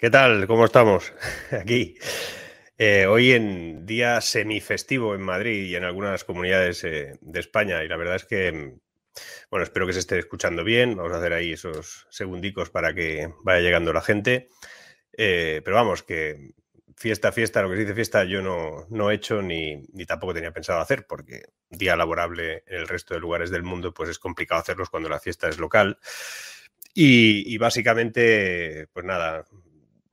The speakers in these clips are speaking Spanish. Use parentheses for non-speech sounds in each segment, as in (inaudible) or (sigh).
¿Qué tal? ¿Cómo estamos? (laughs) Aquí. Eh, hoy en día semifestivo en Madrid y en algunas comunidades eh, de España. Y la verdad es que, bueno, espero que se esté escuchando bien. Vamos a hacer ahí esos segundicos para que vaya llegando la gente. Eh, pero vamos, que fiesta, fiesta, lo que se dice fiesta, yo no, no he hecho ni, ni, tampoco tenía pensado hacer, porque día laborable en el resto de lugares del mundo, pues es complicado hacerlos cuando la fiesta es local. Y básicamente, pues nada,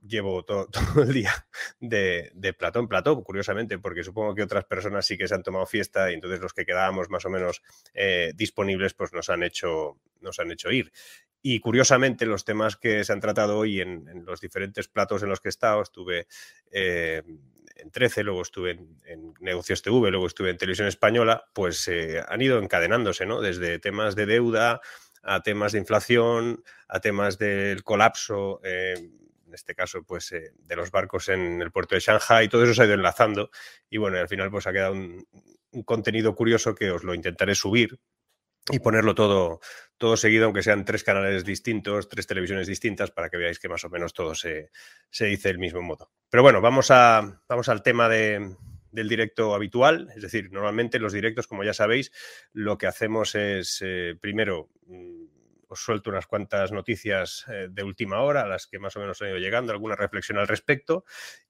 llevo (laughs) todo, el día de, de, plató en plató, curiosamente, porque supongo que otras personas sí que se han tomado fiesta y entonces los que quedábamos más o menos eh, disponibles, pues nos han hecho, nos han hecho ir. Y curiosamente, los temas que se han tratado hoy en, los diferentes platos en los que he estado, estuve eh, en 13, luego estuve en, Negocios TV, luego estuve en Televisión Española, pues eh, han ido encadenándose, ¿no? Desde temas de deuda a temas de inflación, a temas del colapso. Este caso, pues eh, de los barcos en el puerto de Shanghai, todo eso se ha ido enlazando y bueno, al final pues ha quedado un, contenido curioso que os lo intentaré subir y ponerlo todo, todo seguido, aunque sean tres canales distintos, tres televisiones distintas, para que veáis que más o menos todo se, se dice del mismo modo. Pero bueno, vamos, a, vamos al tema de, del directo habitual, es decir, normalmente los directos, como ya sabéis, lo que hacemos es, eh, primero, suelto unas cuantas noticias eh, de última hora, las que más o menos han ido llegando, alguna reflexión al respecto,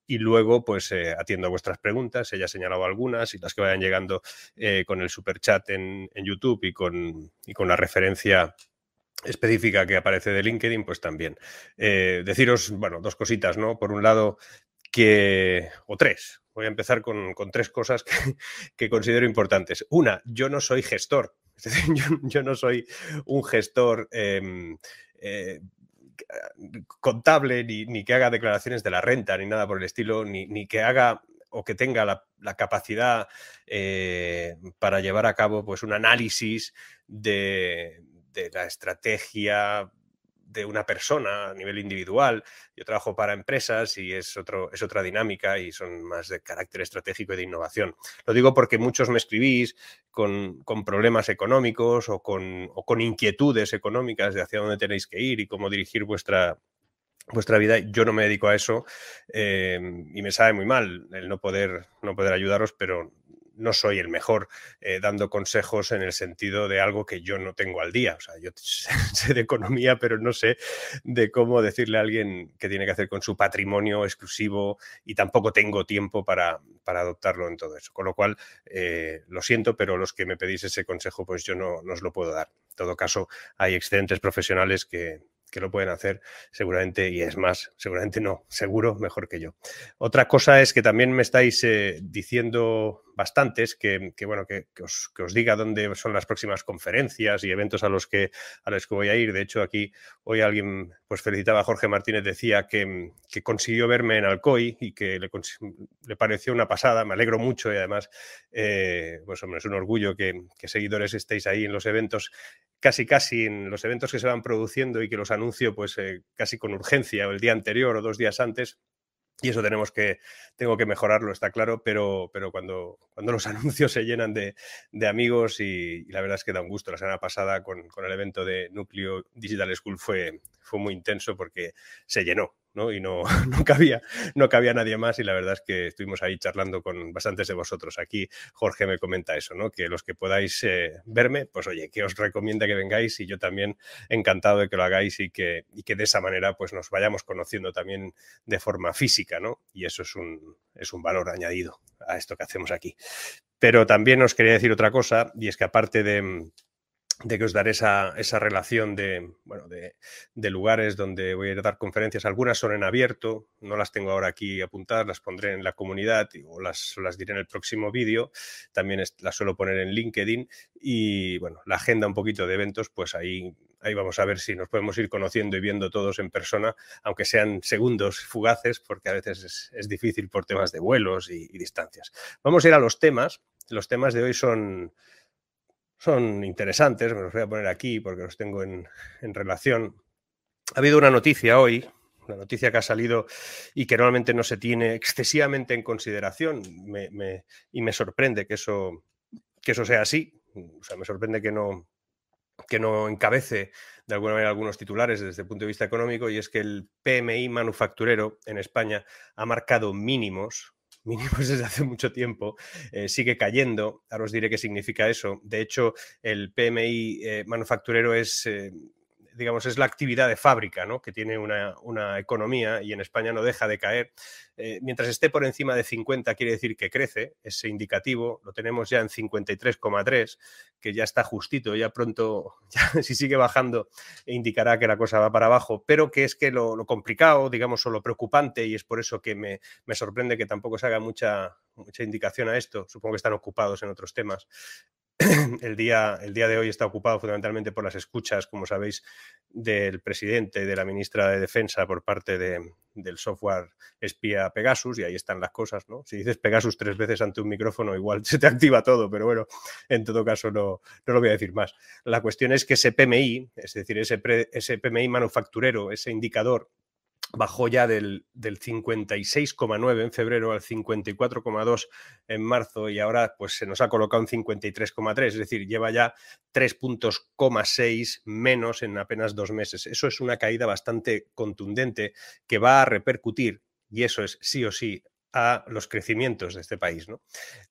y luego pues eh, atiendo a vuestras preguntas, ella ha señalado algunas y las que vayan llegando eh, con el super chat en, en YouTube y con, y con, la referencia específica que aparece de LinkedIn, pues también. Deciros, bueno, dos cositas, ¿no? Por un lado, que, o tres, voy a empezar con, con tres cosas (laughs) que, considero importantes. Una, yo no soy gestor, (laughs) yo, yo no soy un gestor eh, eh, contable ni, ni, que haga declaraciones de la renta ni nada por el estilo, ni, ni que haga o que tenga la, la capacidad eh, para llevar a cabo pues, un análisis de, de la estrategia de una persona a nivel individual. Yo trabajo para empresas y es, otro, es otra dinámica y son más de carácter estratégico y de innovación. Lo digo porque muchos me escribís con, con problemas económicos o con, o con, inquietudes económicas de hacia dónde tenéis que ir y cómo dirigir vuestra, vuestra vida. Yo no me dedico a eso eh, y me sabe muy mal el no poder, no poder ayudaros, pero no soy el mejor eh, dando consejos en el sentido de algo que yo no tengo al día. O sea, yo (laughs) sé de economía, pero no sé de cómo decirle a alguien qué tiene que hacer con su patrimonio exclusivo y tampoco tengo tiempo para, para adoptarlo en todo eso. Con lo cual, eh, lo siento, pero los que me pedís ese consejo, pues yo no, no os lo puedo dar. En todo caso, hay excelentes profesionales que, que lo pueden hacer seguramente, y es más, seguramente no, seguro mejor que yo. Otra cosa es que también me estáis eh, diciendo bastantes que, que bueno, que, que, os, que, os, diga dónde son las próximas conferencias y eventos a los que a los que voy a ir. De hecho, aquí hoy alguien pues felicitaba a Jorge Martínez, decía que, consiguió verme en Alcoy y que le, le, pareció una pasada. Me alegro mucho y además, eh, pues hombre, es un orgullo que, que seguidores estéis ahí en los eventos casi casi en los eventos que se van produciendo y que los anuncio pues eh, casi con urgencia el día anterior o dos días antes y eso tenemos que, tengo que mejorarlo, está claro, pero, pero cuando, cuando los (laughs) anuncios se llenan de, de amigos y, la verdad es que da un gusto. La semana pasada con, con el evento de Núcleo Digital School fue, fue muy intenso porque se llenó, Y no, (laughs) no, cabía, no cabía nadie más y la verdad es que estuvimos ahí charlando con bastantes de vosotros. Aquí Jorge me comenta eso, ¿no? Que los que podáis eh, verme, pues oye, que os recomienda que vengáis y yo también encantado de que lo hagáis y que, y que de esa manera pues nos vayamos conociendo también de forma física, ¿no? Y eso es un, es un valor añadido a esto que hacemos aquí. Pero también os quería decir otra cosa y es que aparte de de que os daré esa, esa relación de, bueno, de, de, lugares donde voy a dar conferencias. Algunas son en abierto, no las tengo ahora aquí apuntadas, las pondré en la comunidad o las, las diré en el próximo vídeo. También las suelo poner en LinkedIn y bueno, la agenda un poquito de eventos, pues ahí, ahí vamos a ver si nos podemos ir conociendo y viendo todos en persona, aunque sean segundos fugaces, porque a veces es, es difícil por temas de vuelos y distancias. Vamos a ir a los temas. Los temas de hoy son son interesantes, me los voy a poner aquí porque los tengo en, en, relación. Ha habido una noticia hoy, una noticia que ha salido y que normalmente no se tiene excesivamente en consideración me, y me sorprende que eso, que eso sea así. O sea, me sorprende que no, que no encabece de alguna manera algunos titulares desde el punto de vista económico y es que el PMI manufacturero en España ha marcado mínimos mínimos (laughs) desde hace mucho tiempo, eh, sigue cayendo. Ahora os diré qué significa eso. De hecho, el PMI eh, manufacturero es eh, digamos, es la actividad de fábrica, ¿no? Que tiene una, economía y en España no deja de caer. Eh, mientras esté por encima de 50 quiere decir que crece, ese indicativo lo tenemos ya en 53,3, que ya está justito, ya pronto, (laughs) si sigue bajando, indicará que la cosa va para abajo, pero que es que lo, complicado, digamos, o lo preocupante, y es por eso que me, me sorprende que tampoco se haga mucha, mucha indicación a esto, supongo que están ocupados en otros temas, (clears throat) el día, el día de hoy está ocupado fundamentalmente por las escuchas, como sabéis, del presidente y de la ministra de Defensa por parte del software espía Pegasus, y ahí están las cosas, ¿no? Si dices Pegasus tres veces ante un micrófono, igual (laughs) se te activa todo, pero bueno, en todo caso no, no lo voy a decir más. La cuestión es que ese PMI, es decir, ese, ese PMI manufacturero, ese indicador bajó ya del, del 56,9 en febrero al 54,2 en marzo y ahora pues se nos ha colocado en 53,3, es decir, lleva ya 3 puntos, menos en apenas dos meses. Eso es una caída bastante contundente que va a repercutir, y eso es sí o sí a los crecimientos de este país. ¿no?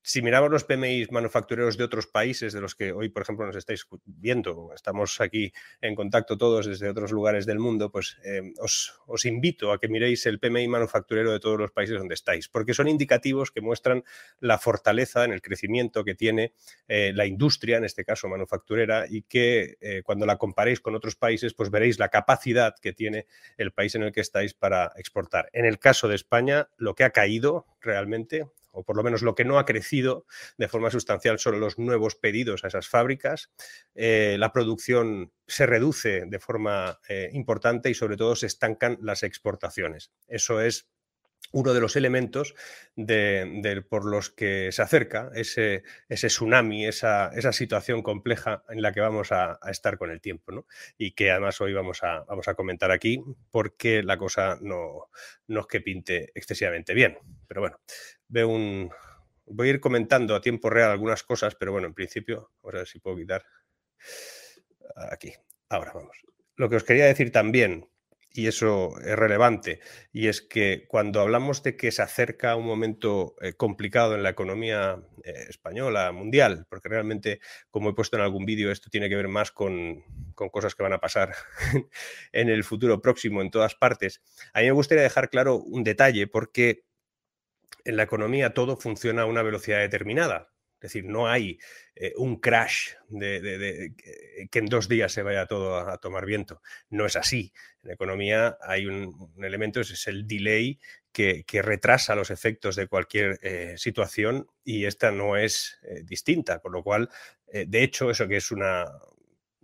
Si miramos los PMI manufactureros de otros países, de los que hoy, por ejemplo, nos estáis viendo, estamos aquí en contacto todos desde otros lugares del mundo, pues eh, os, invito a que miréis el PMI manufacturero de todos los países donde estáis, porque son indicativos que muestran la fortaleza en el crecimiento que tiene eh, la industria, en este caso manufacturera, y que eh, cuando la comparéis con otros países, pues veréis la capacidad que tiene el país en el que estáis para exportar. En el caso de España, lo que ha caído realmente, o por lo menos lo que no ha crecido de forma sustancial son los nuevos pedidos a esas fábricas. Eh, la producción se reduce de forma eh, importante y sobre todo se estancan las exportaciones. Eso es uno de los elementos por los que se acerca ese, ese tsunami, esa, situación compleja en la que vamos a, estar con el tiempo, ¿no? Y que además hoy vamos a, vamos a comentar aquí porque la cosa no, no es que pinte excesivamente bien. Pero bueno, veo un... Voy a ir comentando a tiempo real algunas cosas, pero bueno, en principio, vamos a ver si puedo quitar aquí. Ahora vamos. Lo que os quería decir también y eso es relevante, y es que cuando hablamos de que se acerca un momento eh, complicado en la economía eh, española, mundial, porque realmente, como he puesto en algún vídeo, esto tiene que ver más con, con, cosas que van a pasar (laughs) en el futuro próximo en todas partes, a mí me gustaría dejar claro un detalle, porque en la economía todo funciona a una velocidad determinada. Es decir, no hay eh, un crash de, que en dos días se vaya todo a, tomar viento. No es así. En economía hay un, elemento, es el delay que, retrasa los efectos de cualquier eh, situación y esta no es eh, distinta. Con lo cual, de hecho, eso que es una,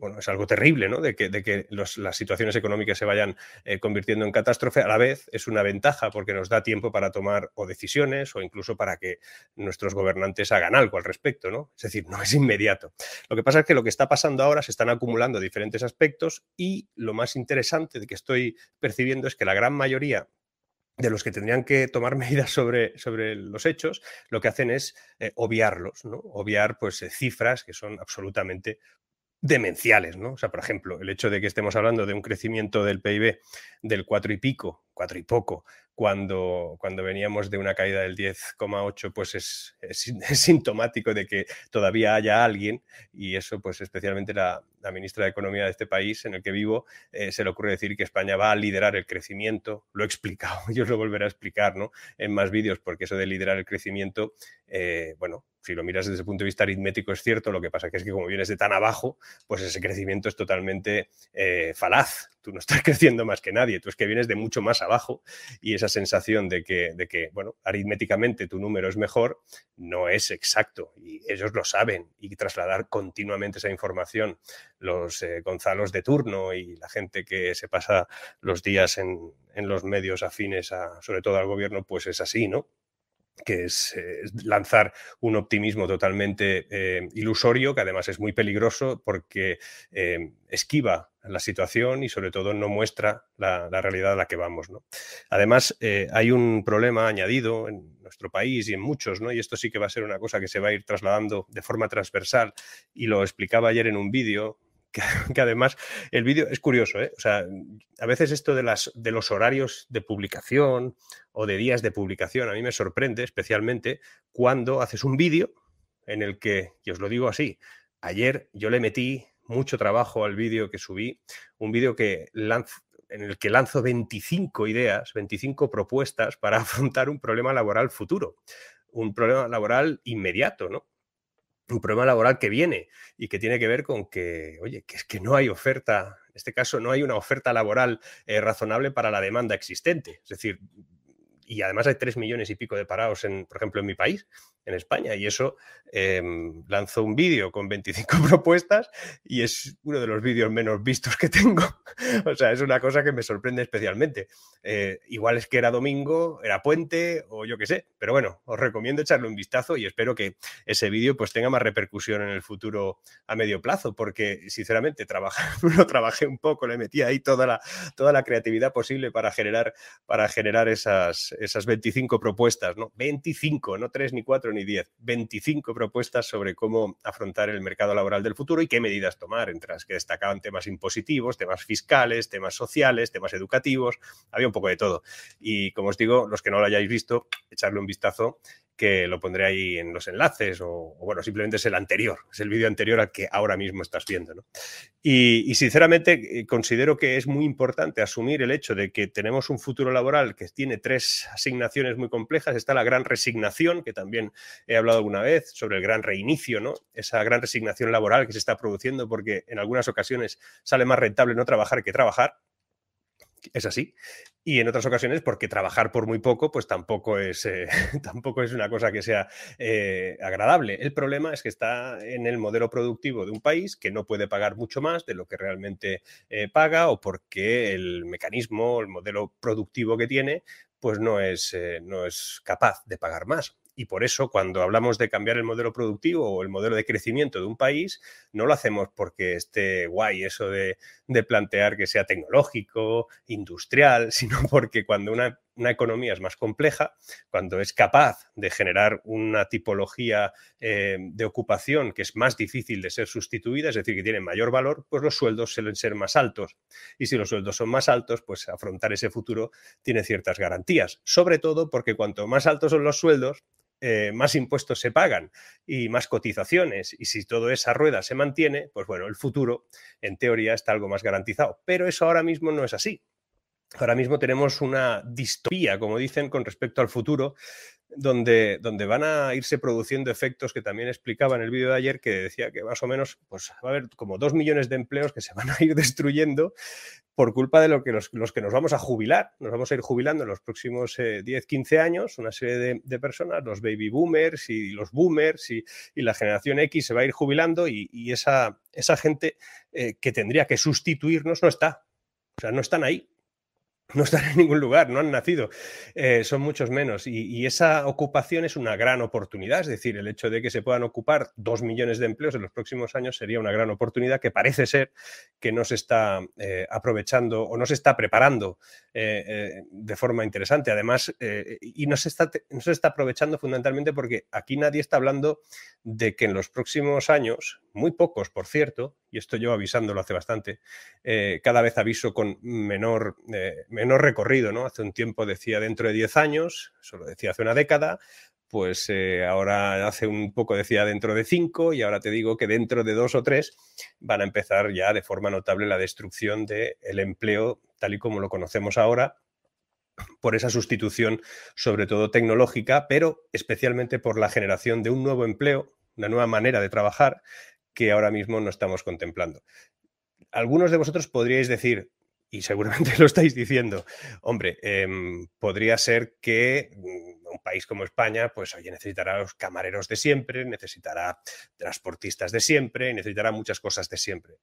bueno, es algo terrible, ¿no? De que, de que las situaciones económicas se vayan eh, convirtiendo en catástrofe, a la vez es una ventaja porque nos da tiempo para tomar decisiones o incluso para que nuestros gobernantes hagan algo al respecto, ¿no? Es decir, no es inmediato. Lo que pasa es que lo que está pasando ahora se están acumulando diferentes aspectos y lo más interesante de que estoy percibiendo es que la gran mayoría de los que tendrían que tomar (laughs) medidas sobre, sobre los hechos, lo que hacen es eh, obviarlos, ¿no? Obviar pues eh, cifras que son absolutamente demenciales, ¿no? O sea, por ejemplo, el hecho de que estemos hablando de un crecimiento del PIB del cuatro y pico, cuatro y poco, cuando, cuando veníamos de una caída del 10,8, pues es, (laughs) es, sintomático de que todavía haya alguien, y eso pues especialmente la, la ministra de Economía de este país en el que vivo, eh, se le ocurre decir que España va a liderar el crecimiento. Lo he explicado, (laughs) yo os lo volveré a explicar ¿no? en más vídeos, porque eso de liderar el crecimiento, eh, bueno, si lo miras desde el punto de vista aritmético es cierto, lo que pasa que es que como vienes de tan abajo, pues ese crecimiento es totalmente eh, falaz. Tú no estás (laughs) creciendo más que nadie, tú es que vienes de mucho más abajo y esa sensación de que, de que, bueno, aritméticamente tu número es mejor, no es exacto y ellos lo saben y trasladar continuamente esa información los eh, Gonzalos de turno y la gente que se pasa los días en, en los medios afines a, sobre todo al gobierno, pues es así, ¿no? Que es, lanzar un optimismo totalmente eh, ilusorio, que además es muy peligroso porque eh, esquiva la situación y sobre todo no muestra la, realidad a la que vamos. ¿no? Además, eh, hay un problema añadido en nuestro país y en muchos, ¿no? y esto sí que va a ser una cosa que se va a ir trasladando de forma transversal, y lo explicaba ayer en un vídeo, (laughs) que, además el vídeo es curioso, ¿eh? O sea, a veces esto de, las, de los horarios de publicación o de días de publicación a mí me sorprende especialmente cuando haces un vídeo en el que, y os lo digo así, ayer yo le metí mucho trabajo al vídeo que subí, un vídeo que en el que lanzo 25 ideas, 25 propuestas para (laughs) afrontar un problema laboral futuro, un problema laboral inmediato, ¿no? Un problema laboral que viene y que tiene que ver con que, oye, que es que no hay oferta, en este caso no hay una oferta laboral eh, razonable para la demanda existente. Es decir, y además hay tres millones y pico de parados, en, por ejemplo, en mi país, en España. Y eso em, lanzó un vídeo con 25 (laughs) propuestas y es uno de los vídeos menos vistos que tengo. (laughs) o sea, es una cosa que me sorprende especialmente. Eh, igual es que era domingo, era puente o yo qué sé. Pero bueno, os recomiendo echarle un vistazo y espero que ese vídeo pues tenga más repercusión en el futuro a medio plazo, porque sinceramente lo (laughs) trabajé un poco, le metí ahí toda la, toda la creatividad posible para generar, para generar esas, esas 25 propuestas, ¿no? 25, no 3 ni 4 ni 10, 25 propuestas sobre cómo afrontar el mercado laboral del futuro y qué medidas tomar, entre las que destacaban temas impositivos, temas fiscales, temas sociales, temas educativos, había un poco de todo. Y como os digo, los que no lo hayáis visto, echarle un vistazo que lo pondré ahí en los enlaces o, bueno, simplemente es el anterior, es el vídeo anterior al que ahora mismo estás viendo. Y, sinceramente eh, considero que es muy importante asumir el hecho de que tenemos un futuro laboral que tiene tres asignaciones muy complejas. Está la gran resignación, que también he hablado alguna vez, sobre el gran reinicio, ¿no? esa gran resignación laboral que se está produciendo porque en algunas ocasiones sale más rentable no trabajar que trabajar es así. Y en otras ocasiones, porque trabajar por muy poco, pues tampoco es, eh, (laughs) tampoco es una cosa que sea eh, agradable. El problema es que está en el modelo productivo de un país que no puede pagar mucho más de lo que realmente eh, paga o porque el mecanismo, el modelo productivo que tiene, pues no es, no es capaz de pagar más. Y por eso, cuando hablamos de cambiar el modelo productivo o el modelo de crecimiento de un país, no lo hacemos porque esté guay eso de, plantear que sea tecnológico, industrial, (laughs) sino porque cuando una, economía es más compleja, cuando es capaz de generar una tipología eh, de ocupación que es más difícil de ser sustituida, es decir, que tiene mayor valor, pues los sueldos suelen ser más altos. Y si los sueldos son más altos, pues afrontar ese futuro tiene ciertas garantías. Sobre todo porque cuanto más altos son los sueldos, eh, más impuestos se pagan y más cotizaciones, y si toda esa rueda se mantiene, pues bueno, el futuro en teoría está algo más garantizado. Pero eso ahora mismo no es así. Ahora mismo tenemos una distopía, como dicen, con respecto al futuro, donde, donde van a irse produciendo efectos que también explicaba en el vídeo de ayer, que decía que más o menos pues, va a haber como dos millones de empleos que se van a ir (laughs) destruyendo por culpa de lo que los, que nos vamos a jubilar. Nos vamos a ir jubilando en los próximos 10, eh, 15 años, una serie de, personas, los baby boomers y los boomers y, la generación X se va a ir jubilando y, esa, esa gente eh, que tendría que sustituirnos no está. O sea, no están ahí no están en ningún lugar, no han nacido, eh, son muchos menos. Y, esa ocupación es una gran oportunidad, es decir, el hecho de que se puedan ocupar dos millones de empleos en los próximos años sería una gran oportunidad que parece ser que no se está eh, aprovechando o no se está preparando eh, de forma interesante. Además, y no se, está, no se está aprovechando fundamentalmente porque aquí nadie está hablando de que en los próximos años, muy pocos, por cierto, y esto yo avisándolo hace bastante, cada vez aviso con menor menor recorrido, ¿no? Hace un tiempo decía dentro de 10 años, eso lo decía hace una década, pues eh, ahora hace un poco decía dentro de 5 y ahora te digo que dentro de dos o tres van a empezar ya de forma notable la destrucción del empleo tal y como lo conocemos ahora por esa sustitución, sobre todo tecnológica, pero especialmente por la generación de un nuevo empleo, una nueva manera de trabajar que ahora mismo no estamos contemplando. Algunos de vosotros podríais decir, y seguramente (laughs) lo estáis diciendo, hombre, em, podría ser que mm, un país como España, pues oye, necesitará los camareros de siempre, necesitará transportistas de siempre, necesitará muchas cosas de siempre.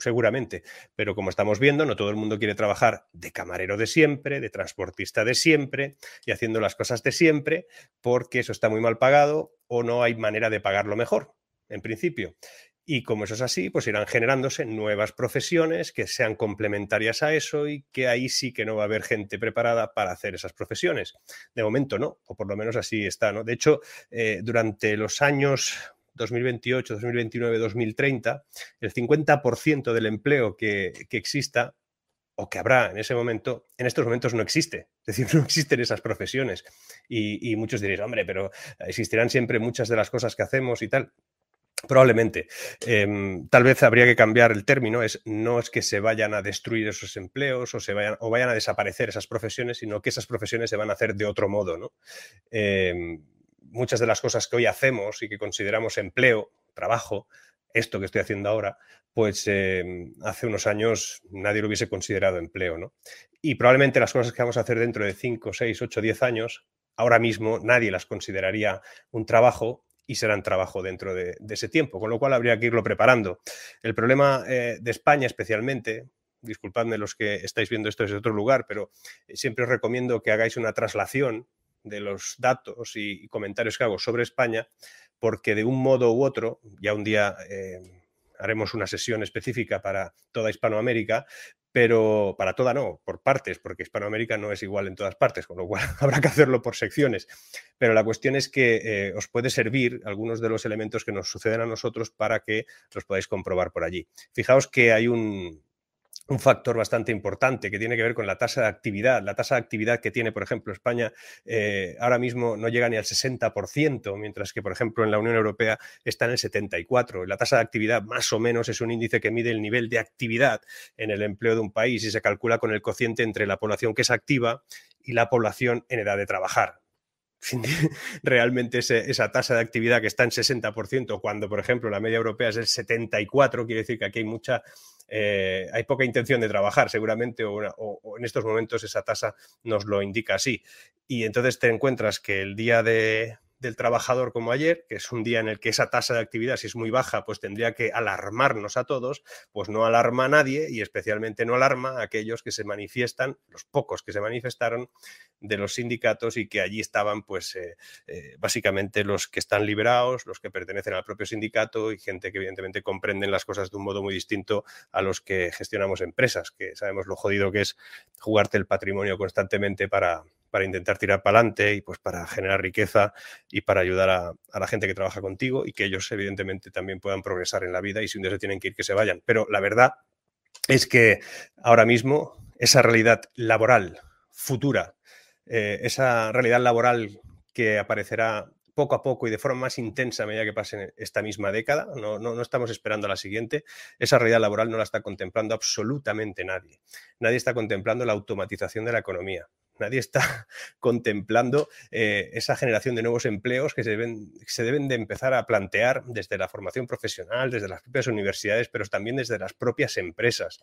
Seguramente, pero como estamos viendo, no todo el mundo quiere trabajar de camarero de siempre, de transportista de siempre y haciendo las cosas de siempre, porque eso está muy mal pagado o no hay manera de pagarlo mejor, en principio. Y como eso es así, pues irán generándose nuevas profesiones que sean complementarias a eso y que ahí sí que no va a haber gente preparada para hacer esas profesiones. De momento no, o por lo menos así está. ¿no? De hecho, eh, durante los años 2028, 2029, 2030, el 50% del empleo que, exista o que habrá en ese momento, en estos momentos no existe. Es decir, (laughs) no existen esas profesiones. Y, y muchos diréis, hombre, pero existirán siempre muchas de las cosas que hacemos y tal. Probablemente. Em, tal vez habría que cambiar el término. Es, no es que se vayan a destruir esos empleos o, se vayan, o vayan a desaparecer esas profesiones, sino que esas profesiones se van a hacer de otro modo. ¿no? Em, muchas de las cosas que hoy hacemos y que consideramos empleo, trabajo, esto que estoy haciendo ahora, pues em, hace unos años nadie lo hubiese considerado empleo. ¿no? Y probablemente las cosas que vamos a hacer dentro de 5, 6, 8, 10 años, ahora mismo nadie las consideraría un trabajo y serán trabajo dentro de, ese tiempo, con lo cual habría que irlo preparando. El problema eh, de España especialmente, disculpadme los que estáis viendo esto desde otro lugar, pero eh, siempre os recomiendo que hagáis una traslación de los datos y, comentarios que hago sobre España, porque de un modo u otro, ya un día eh, haremos una sesión específica para toda Hispanoamérica, pero para toda no, por partes, porque Hispanoamérica no es igual en todas partes, con lo cual (laughs) habrá que hacerlo por secciones. Pero la cuestión es que eh, os puede servir algunos de los elementos que nos suceden a nosotros para que los podáis comprobar por allí. Fijaos que hay un, un factor bastante importante que tiene que ver con la tasa de actividad. La tasa de actividad que tiene, por ejemplo, España eh, ahora mismo no llega ni al 60%, mientras que, por ejemplo, en la Unión Europea está en el 74%. La tasa de actividad más o menos es un índice que mide el nivel de actividad en el empleo de un país y se calcula con el cociente entre la población que es activa y la población en edad de trabajar (laughs) realmente esa tasa de actividad que está en 60%, cuando, por ejemplo, la media europea es el 74%, quiere decir que aquí hay mucha eh, hay poca intención de trabajar seguramente o, en estos momentos esa tasa nos lo indica así. Y entonces te encuentras que el día de, del trabajador como ayer, que es un día en el que esa tasa de actividad, si es muy baja, pues tendría que alarmarnos a todos, pues no alarma a nadie y especialmente no alarma a aquellos que se manifiestan, los pocos que se manifestaron de los sindicatos y que allí estaban, pues eh, eh, básicamente los que están liberados, los que pertenecen al propio sindicato y gente que evidentemente comprenden las cosas de un modo muy distinto a los que gestionamos empresas, que sabemos lo jodido que es jugarte el patrimonio constantemente para para intentar tirar para adelante y pues para generar riqueza y para ayudar a, la gente que trabaja contigo y que ellos evidentemente también puedan progresar en la vida y si un día se tienen que ir, que se vayan. Pero la verdad es que ahora mismo esa realidad laboral futura, eh, esa realidad laboral que aparecerá poco a poco y de forma más intensa a medida que pase esta misma década, no, no, no, estamos esperando a la siguiente, esa realidad laboral no la está contemplando absolutamente nadie. Nadie está contemplando la automatización de la economía nadie está (laughs) contemplando eh, esa generación de nuevos empleos que se deben, se deben de empezar a plantear desde la formación profesional, desde las propias universidades, pero también desde las propias empresas.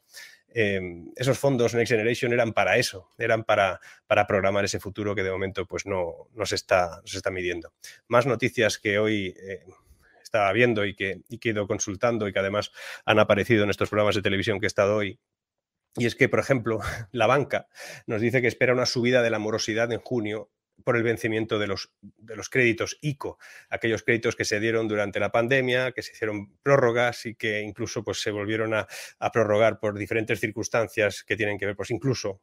Em, esos fondos Next Generation eran para eso, eran para, para programar ese futuro que de momento pues no, no, se, está, se está midiendo. Más noticias que hoy... Eh, estaba viendo y que, y que he ido consultando y que además han aparecido en estos programas de televisión que he estado hoy y es que, por ejemplo, (laughs) la banca nos dice que espera una subida de la morosidad en junio por el vencimiento de los, de los créditos ICO, aquellos créditos que se dieron durante la pandemia, que se hicieron prórrogas y que incluso pues, se volvieron a, prorrogar por diferentes circunstancias que tienen que ver, pues incluso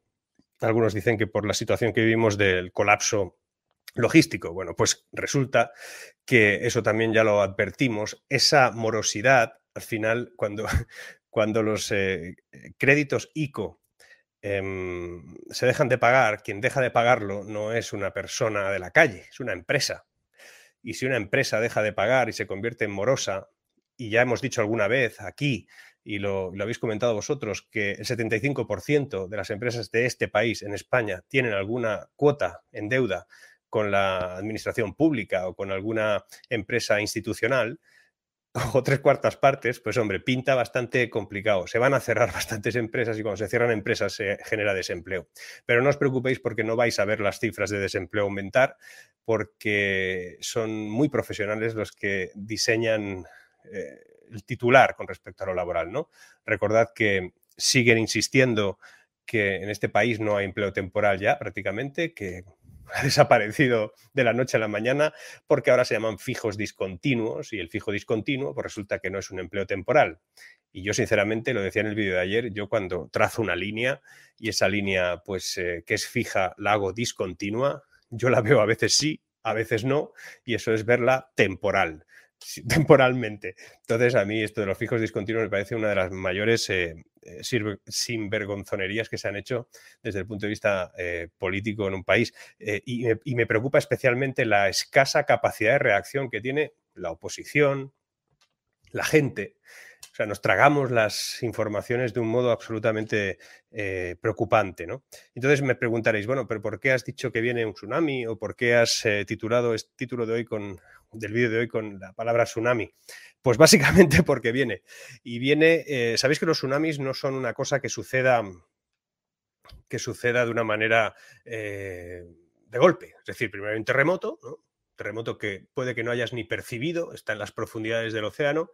algunos dicen que por la situación que vivimos del colapso logístico. Bueno, pues resulta que eso también ya lo advertimos, esa morosidad al final, cuando, cuando los eh, créditos ICO em, se dejan de pagar, quien deja de pagarlo no es una persona de la calle, es una empresa. Y si una empresa deja de pagar y se convierte en morosa, y ya hemos dicho alguna vez aquí, y lo, lo habéis comentado vosotros, que el 75% de las empresas de este país, en España, tienen alguna cuota en deuda con la administración pública o con alguna empresa institucional, o tres cuartas partes, pues hombre, pinta bastante complicado. Se van a cerrar (laughs) bastantes empresas y cuando se cierran empresas se genera desempleo. Pero no os preocupéis porque no vais a ver las cifras de desempleo aumentar porque son muy profesionales los que diseñan eh, el titular con respecto a lo laboral, ¿no? Recordad que siguen insistiendo que en este país no hay empleo temporal ya prácticamente, que (laughs) ha desaparecido de la noche a la mañana porque ahora se llaman fijos discontinuos y el fijo discontinuo pues resulta que no es un empleo temporal. Y yo sinceramente, lo decía en el vídeo de ayer, yo cuando trazo una línea y esa línea pues eh, que es fija la hago discontinua, yo la veo a veces sí, a veces no, y eso es verla temporal (laughs) temporalmente. Entonces, a mí esto de los fijos discontinuos me parece una de las mayores eh, eh, sinvergonzonerías que se han hecho desde el punto de vista eh, político en un país. Y me, y, me, preocupa especialmente la escasa capacidad de reacción que tiene la oposición, la gente. O sea, nos tragamos las informaciones de un modo absolutamente preocupante, ¿no? Entonces me preguntaréis, bueno, pero ¿por qué has dicho que viene un tsunami? ¿O por qué has titulado este título de hoy con del vídeo de hoy con la palabra tsunami? Pues básicamente (laughs) porque viene. Y viene, eh, sabéis que los tsunamis no son una cosa que suceda, que suceda de una manera eh, de golpe. Es decir, primero un terremoto, terremoto que puede que no hayas ni percibido, está en las profundidades del océano,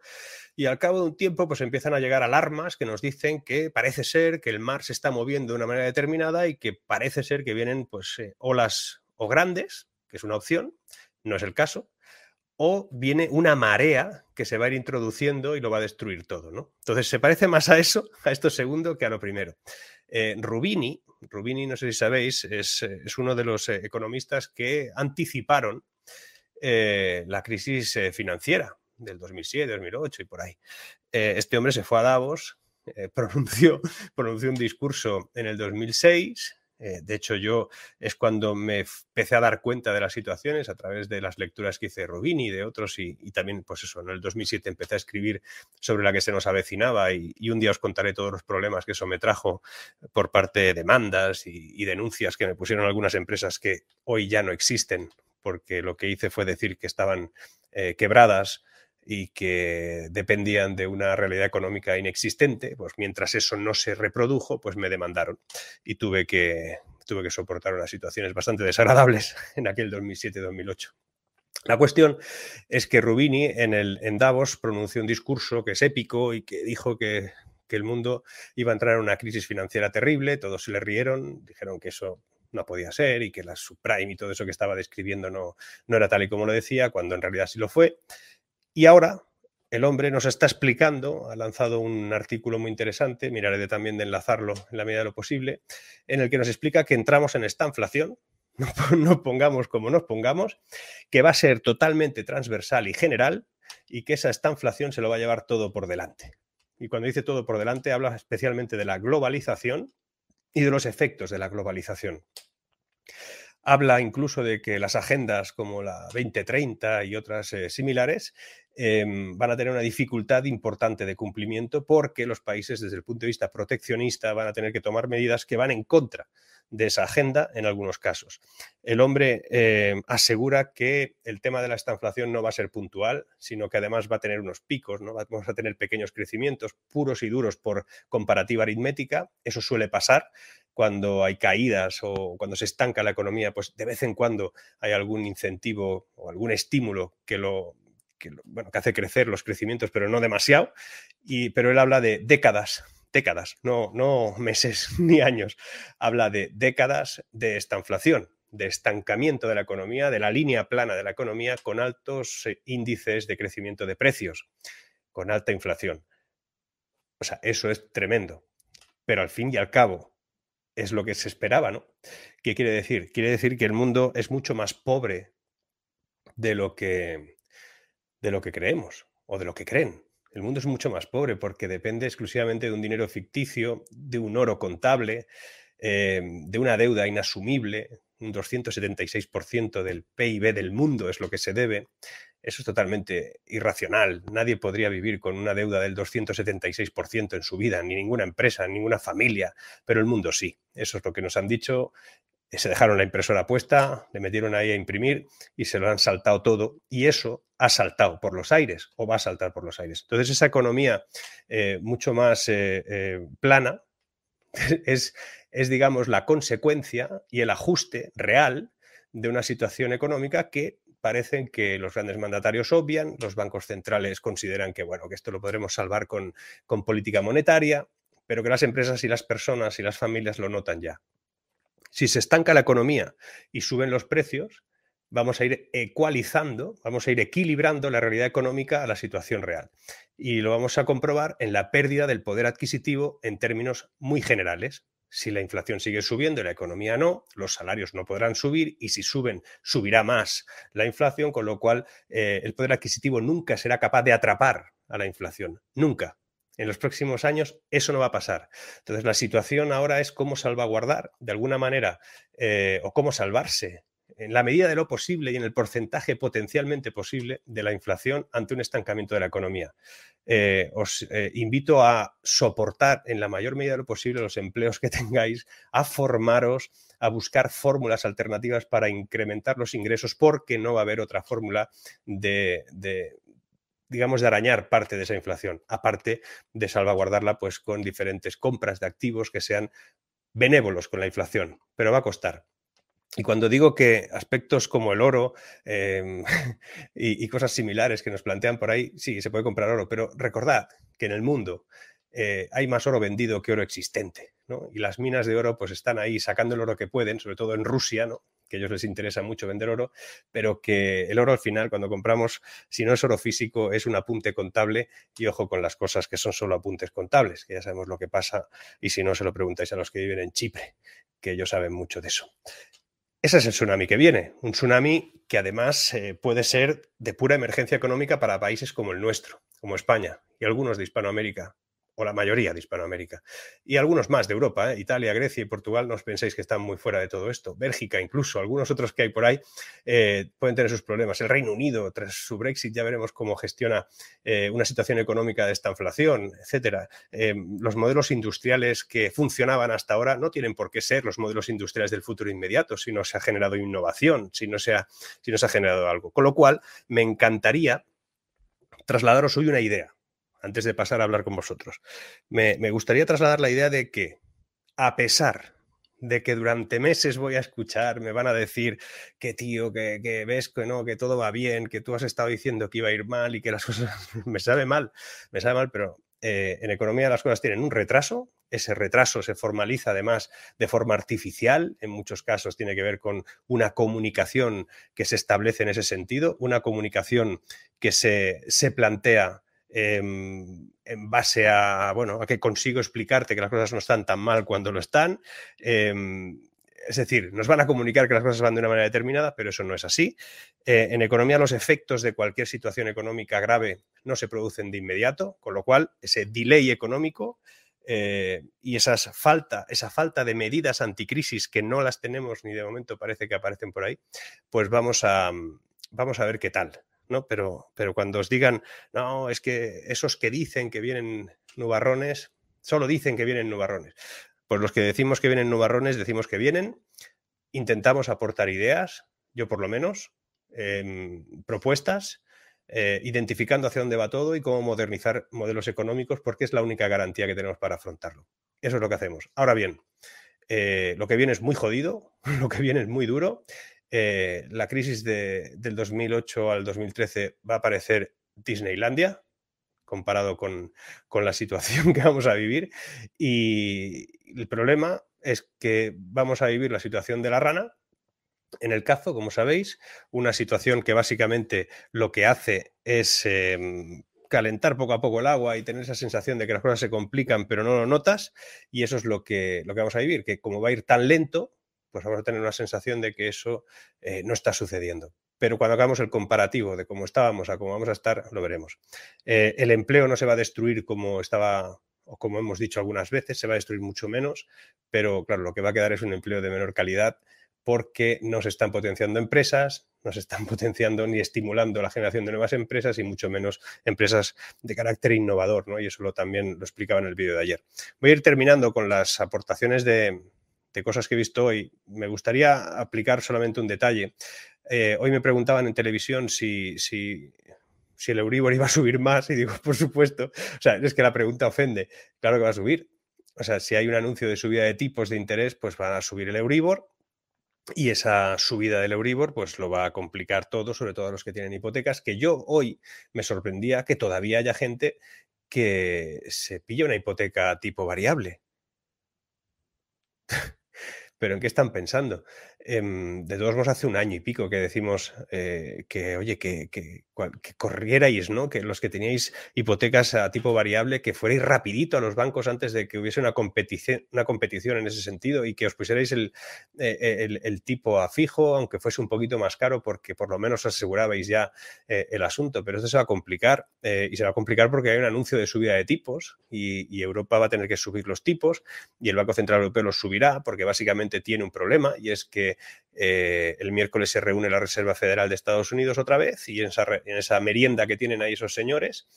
y al cabo de un tiempo pues empiezan a llegar alarmas que nos dicen que parece ser que el mar se está moviendo de una manera determinada y que parece ser que vienen pues eh, olas o grandes, que es una opción, no es el caso, o viene una marea que se va a ir introduciendo y lo va a destruir todo, ¿no? Entonces se parece más a eso, (laughs) a esto segundo, que a lo primero. Eh, Rubini, Rubini, no sé si sabéis, es, uno de los eh, economistas que anticiparon eh, la crisis financiera del 2007, 2008 y por ahí. este hombre se fue a Davos, (laughs) pronunció, pronunció un discurso en el 2006 eh, de hecho, yo es cuando me empecé a dar cuenta de las situaciones a través de las lecturas que hice Rubini y de otros, y, también, pues eso, en el 2007 empecé a escribir sobre la que se nos avecinaba y, un día os contaré todos los problemas que eso me trajo por parte de demandas y, denuncias que me pusieron algunas empresas que hoy ya no existen, porque lo que hice fue decir que estaban eh, quebradas y que dependían de una realidad económica inexistente, pues mientras eso no se reprodujo, pues me demandaron y tuve que, tuve que soportar unas situaciones bastante desagradables (laughs) en aquel 2007-2008. La cuestión es que Rubini en, el, en Davos pronunció un discurso que es épico y que dijo que, que el mundo iba a entrar en una crisis financiera terrible, todos se le rieron, dijeron que eso no podía ser y que la subprime y todo eso que estaba describiendo no, no era tal y como lo decía, cuando en realidad sí lo fue. Y ahora el hombre nos está explicando, ha lanzado un artículo muy interesante, miraré también de enlazarlo en la medida de lo posible, en el que nos explica que entramos en esta inflación, (laughs) no pongamos como nos pongamos, que va a ser totalmente transversal y general y que esa inflación se lo va a llevar todo por delante. Y cuando dice todo por delante, habla especialmente de la globalización y de los efectos de la globalización. Habla incluso de que las agendas como la 2030 y otras eh, similares em, van a tener una dificultad importante de cumplimiento porque los países desde el punto de vista proteccionista van a tener que tomar medidas que van en contra de esa agenda en algunos casos. El hombre em, asegura que el tema de la estanflación no va a ser puntual, sino que además va a tener unos picos, ¿no? vamos a tener pequeños crecimientos puros y duros por comparativa aritmética. Eso suele pasar cuando hay caídas o cuando se estanca la economía, pues de vez en cuando hay algún incentivo o algún estímulo que lo, bueno, que hace crecer los crecimientos, pero no demasiado. Y, pero él habla de décadas, décadas, no, no meses (laughs) ni años. Habla de décadas de esta inflación, de estancamiento de la economía, de la línea plana de la economía con altos eh, índices de crecimiento de precios, con alta inflación. O sea, eso es tremendo. Pero al fin y al cabo, es lo que se esperaba, ¿no? ¿Qué quiere decir? Quiere decir que el mundo es mucho más pobre de lo que, de lo que creemos o de lo que creen. El mundo es mucho más pobre porque depende exclusivamente de un dinero ficticio, de un oro contable, eh, de una deuda inasumible, un 276% del PIB del mundo es lo que se debe. Eso es totalmente irracional. Nadie podría vivir con una deuda del 276% en su vida, ni ninguna empresa, ninguna familia, pero el mundo sí. Eso es lo que nos han dicho. Se dejaron la impresora puesta, le metieron ahí a imprimir y se lo han saltado todo. Y eso ha saltado por los aires o va a saltar por los aires. Entonces esa economía eh, mucho más eh, eh, plana (laughs) es, es, digamos, la consecuencia y el ajuste real de una situación económica que parecen que los grandes mandatarios obvian, los bancos centrales consideran que, bueno, que esto lo podremos salvar con, con política monetaria, pero que las empresas y las personas y las familias lo notan ya. Si se estanca la economía y suben los precios, vamos a ir ecualizando, vamos a ir equilibrando la realidad económica a la situación real. Y lo vamos a comprobar en la pérdida del poder adquisitivo en términos muy generales. Si la inflación sigue subiendo y la economía no, los salarios no podrán subir y si suben, subirá más la inflación, con lo cual eh, el poder adquisitivo nunca será capaz de atrapar a la inflación. Nunca. En los próximos años eso no va a pasar. Entonces la situación ahora es cómo salvaguardar de alguna manera eh, o cómo salvarse en la medida de lo posible y en el porcentaje potencialmente posible de la inflación ante un estancamiento de la economía. Eh, os eh, invito a soportar en la mayor medida de lo posible los empleos que (laughs) tengáis, a formaros, a buscar fórmulas alternativas para incrementar los ingresos, porque no va a haber otra fórmula de, digamos, de arañar parte de esa inflación, aparte de salvaguardarla pues con diferentes compras de activos que sean benévolos con la inflación, pero va a costar. Y cuando digo que aspectos como el oro em, (laughs) y, cosas similares que nos plantean por ahí, sí, se puede comprar oro, pero recordad que en el mundo eh, hay más oro vendido que oro existente, ¿no? Y las minas de oro pues están ahí sacando el oro que pueden, sobre todo en Rusia, ¿no? Que a ellos les interesa mucho vender oro, pero que el oro al final, cuando compramos, si no es oro físico, es un apunte contable y ojo con las cosas que son solo apuntes contables, que ya sabemos lo que pasa y si no, se lo preguntáis a los que viven en Chipre, que ellos saben mucho de eso. Ese es el tsunami que viene, un tsunami que además eh, puede ser de pura emergencia económica para países como el nuestro, como España y algunos de Hispanoamérica, o la mayoría de Hispanoamérica, y algunos más de Europa, ¿eh? Italia, Grecia y Portugal, no os penséis que están muy fuera de todo esto, Bélgica incluso, algunos otros que hay por ahí eh, pueden tener sus problemas, el Reino Unido, tras su Brexit ya veremos cómo gestiona eh, una situación económica de esta inflación, etcétera. los modelos industriales que funcionaban hasta ahora no tienen por qué ser los modelos industriales del futuro inmediato, si no se ha generado innovación, si no se ha, si no se ha generado algo. Con lo cual, me encantaría trasladaros hoy una idea antes de pasar a hablar con vosotros. Me, gustaría trasladar la idea de que, a pesar de que durante meses voy a escuchar, me van a decir que tío, que, ves que no, que todo va bien, que tú has estado diciendo que iba a ir mal y que las (laughs) cosas me sabe mal, me sabe mal, pero eh, en economía las cosas tienen un retraso, ese retraso se formaliza además de forma artificial, en muchos casos tiene que ver con una comunicación que se establece en ese sentido, una comunicación que se, se plantea Em, en base a, bueno, a que consigo explicarte que las cosas no están tan mal cuando lo están. Em, es decir, nos van a comunicar que las cosas van de una manera determinada, pero eso no es así. Eh, en economía los efectos de cualquier situación económica grave no se producen de inmediato, con lo cual ese delay económico eh, y esas falta, esa falta de medidas anticrisis que no las tenemos ni de momento parece que aparecen por ahí, pues vamos a, vamos a ver qué tal. ¿No? Pero, pero cuando os digan, no, es que esos que dicen que vienen nubarrones, solo dicen que vienen nubarrones. Pues los que decimos que vienen nubarrones, decimos que vienen, intentamos aportar ideas, yo por lo menos, em, propuestas, eh, identificando hacia dónde va todo y cómo modernizar modelos económicos, porque es la única garantía que tenemos para afrontarlo. Eso es lo que hacemos. Ahora bien, eh, lo que viene es muy jodido, (laughs) lo que viene es muy duro eh, la crisis del 2008 al 2013 va a parecer Disneylandia, comparado con, la situación (laughs) que vamos a vivir. Y el problema es que vamos a vivir la situación de la rana. En el cazo, como sabéis, una situación que básicamente lo que hace es em, calentar poco a poco el agua y tener esa sensación de que las cosas se complican, pero no lo notas. Y eso es lo que, lo que vamos a vivir, que como va a ir tan lento, pues vamos a tener una sensación de que eso eh, no está sucediendo. Pero cuando hagamos el comparativo de cómo estábamos a cómo vamos a estar, lo veremos. Eh, el empleo no se va a destruir como estaba o como hemos dicho algunas veces, se va a destruir mucho menos, pero claro, lo que va a quedar es un empleo de menor calidad porque no se están potenciando empresas, no se están (laughs) potenciando ni estimulando la generación de nuevas empresas y mucho menos empresas de carácter innovador, ¿no? Y eso lo, también lo explicaba en el vídeo de ayer. Voy a ir terminando con las aportaciones de, de cosas que he visto hoy, me gustaría aplicar solamente un detalle. Eh, hoy me preguntaban en televisión si, si, si, el Euribor (laughs) iba a subir más y digo, por supuesto. O sea, es que la pregunta ofende. Claro que va a subir. O sea, si hay un anuncio de subida de tipos de interés, pues van a subir el Euribor y esa subida del Euribor pues lo va a complicar todo, sobre todo a los que tienen hipotecas, que yo hoy me sorprendía que todavía haya gente que se pilla una hipoteca tipo variable. Pero ¿en qué están pensando? Em, de todos modos, hace un año y pico que decimos eh, que, oye, que, corrierais, ¿no? Que los que teníais hipotecas a tipo variable, que fuerais rapidito a los bancos antes de que hubiese una competición, una competición en ese sentido y que os pusierais el, eh, el, tipo a fijo, aunque fuese un poquito más caro, porque por lo menos asegurabais ya eh, el asunto. Pero esto se va a complicar y se va a complicar porque hay un anuncio de subida de tipos y Europa va a tener que subir los tipos y el Banco Central Europeo los subirá porque básicamente tiene un problema y es que eh, el miércoles se reúne la Reserva Federal de Estados Unidos otra vez y en esa, en esa, merienda que tienen ahí esos señores,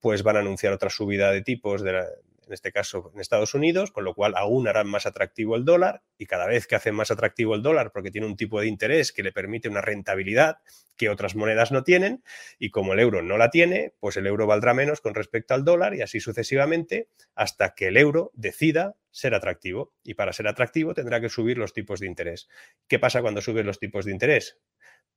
pues van a anunciar otra subida de tipos de la, en este caso en Estados Unidos, con lo cual aún harán más atractivo el dólar y cada vez que hacen más atractivo el dólar porque tiene un tipo de interés que le permite una rentabilidad que otras monedas no tienen y como el euro no la tiene, pues el euro valdrá menos con respecto al dólar y así sucesivamente hasta que el euro decida ser atractivo y para ser atractivo tendrá que subir los tipos de interés. ¿Qué pasa cuando suben los tipos de interés?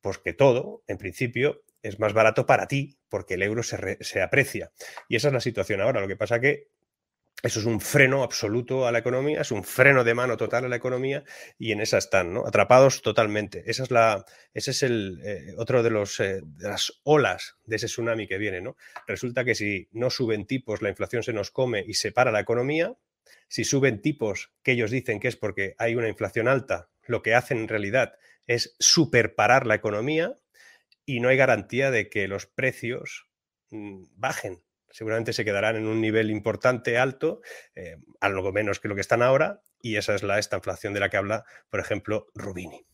Pues que todo, en principio, es más barato para ti porque el euro se, se, aprecia. Y esa es la situación ahora. Lo que pasa que eso es un freno absoluto a la economía, es un freno de mano total a la economía y en esa están, ¿no? Atrapados totalmente. Esa es la, ese es el eh, otro de, los, eh, de las olas de ese tsunami que viene, ¿no? Resulta que si no suben tipos, la inflación se nos come y se para la economía. Si suben tipos, que ellos dicen que es porque hay una inflación alta, lo que hacen en realidad es superparar la economía y no hay garantía de que los precios mm, bajen seguramente se quedarán en un nivel importante, alto, eh, algo menos que lo que están ahora, y esa es la esta inflación de la que habla, por ejemplo, Rubini.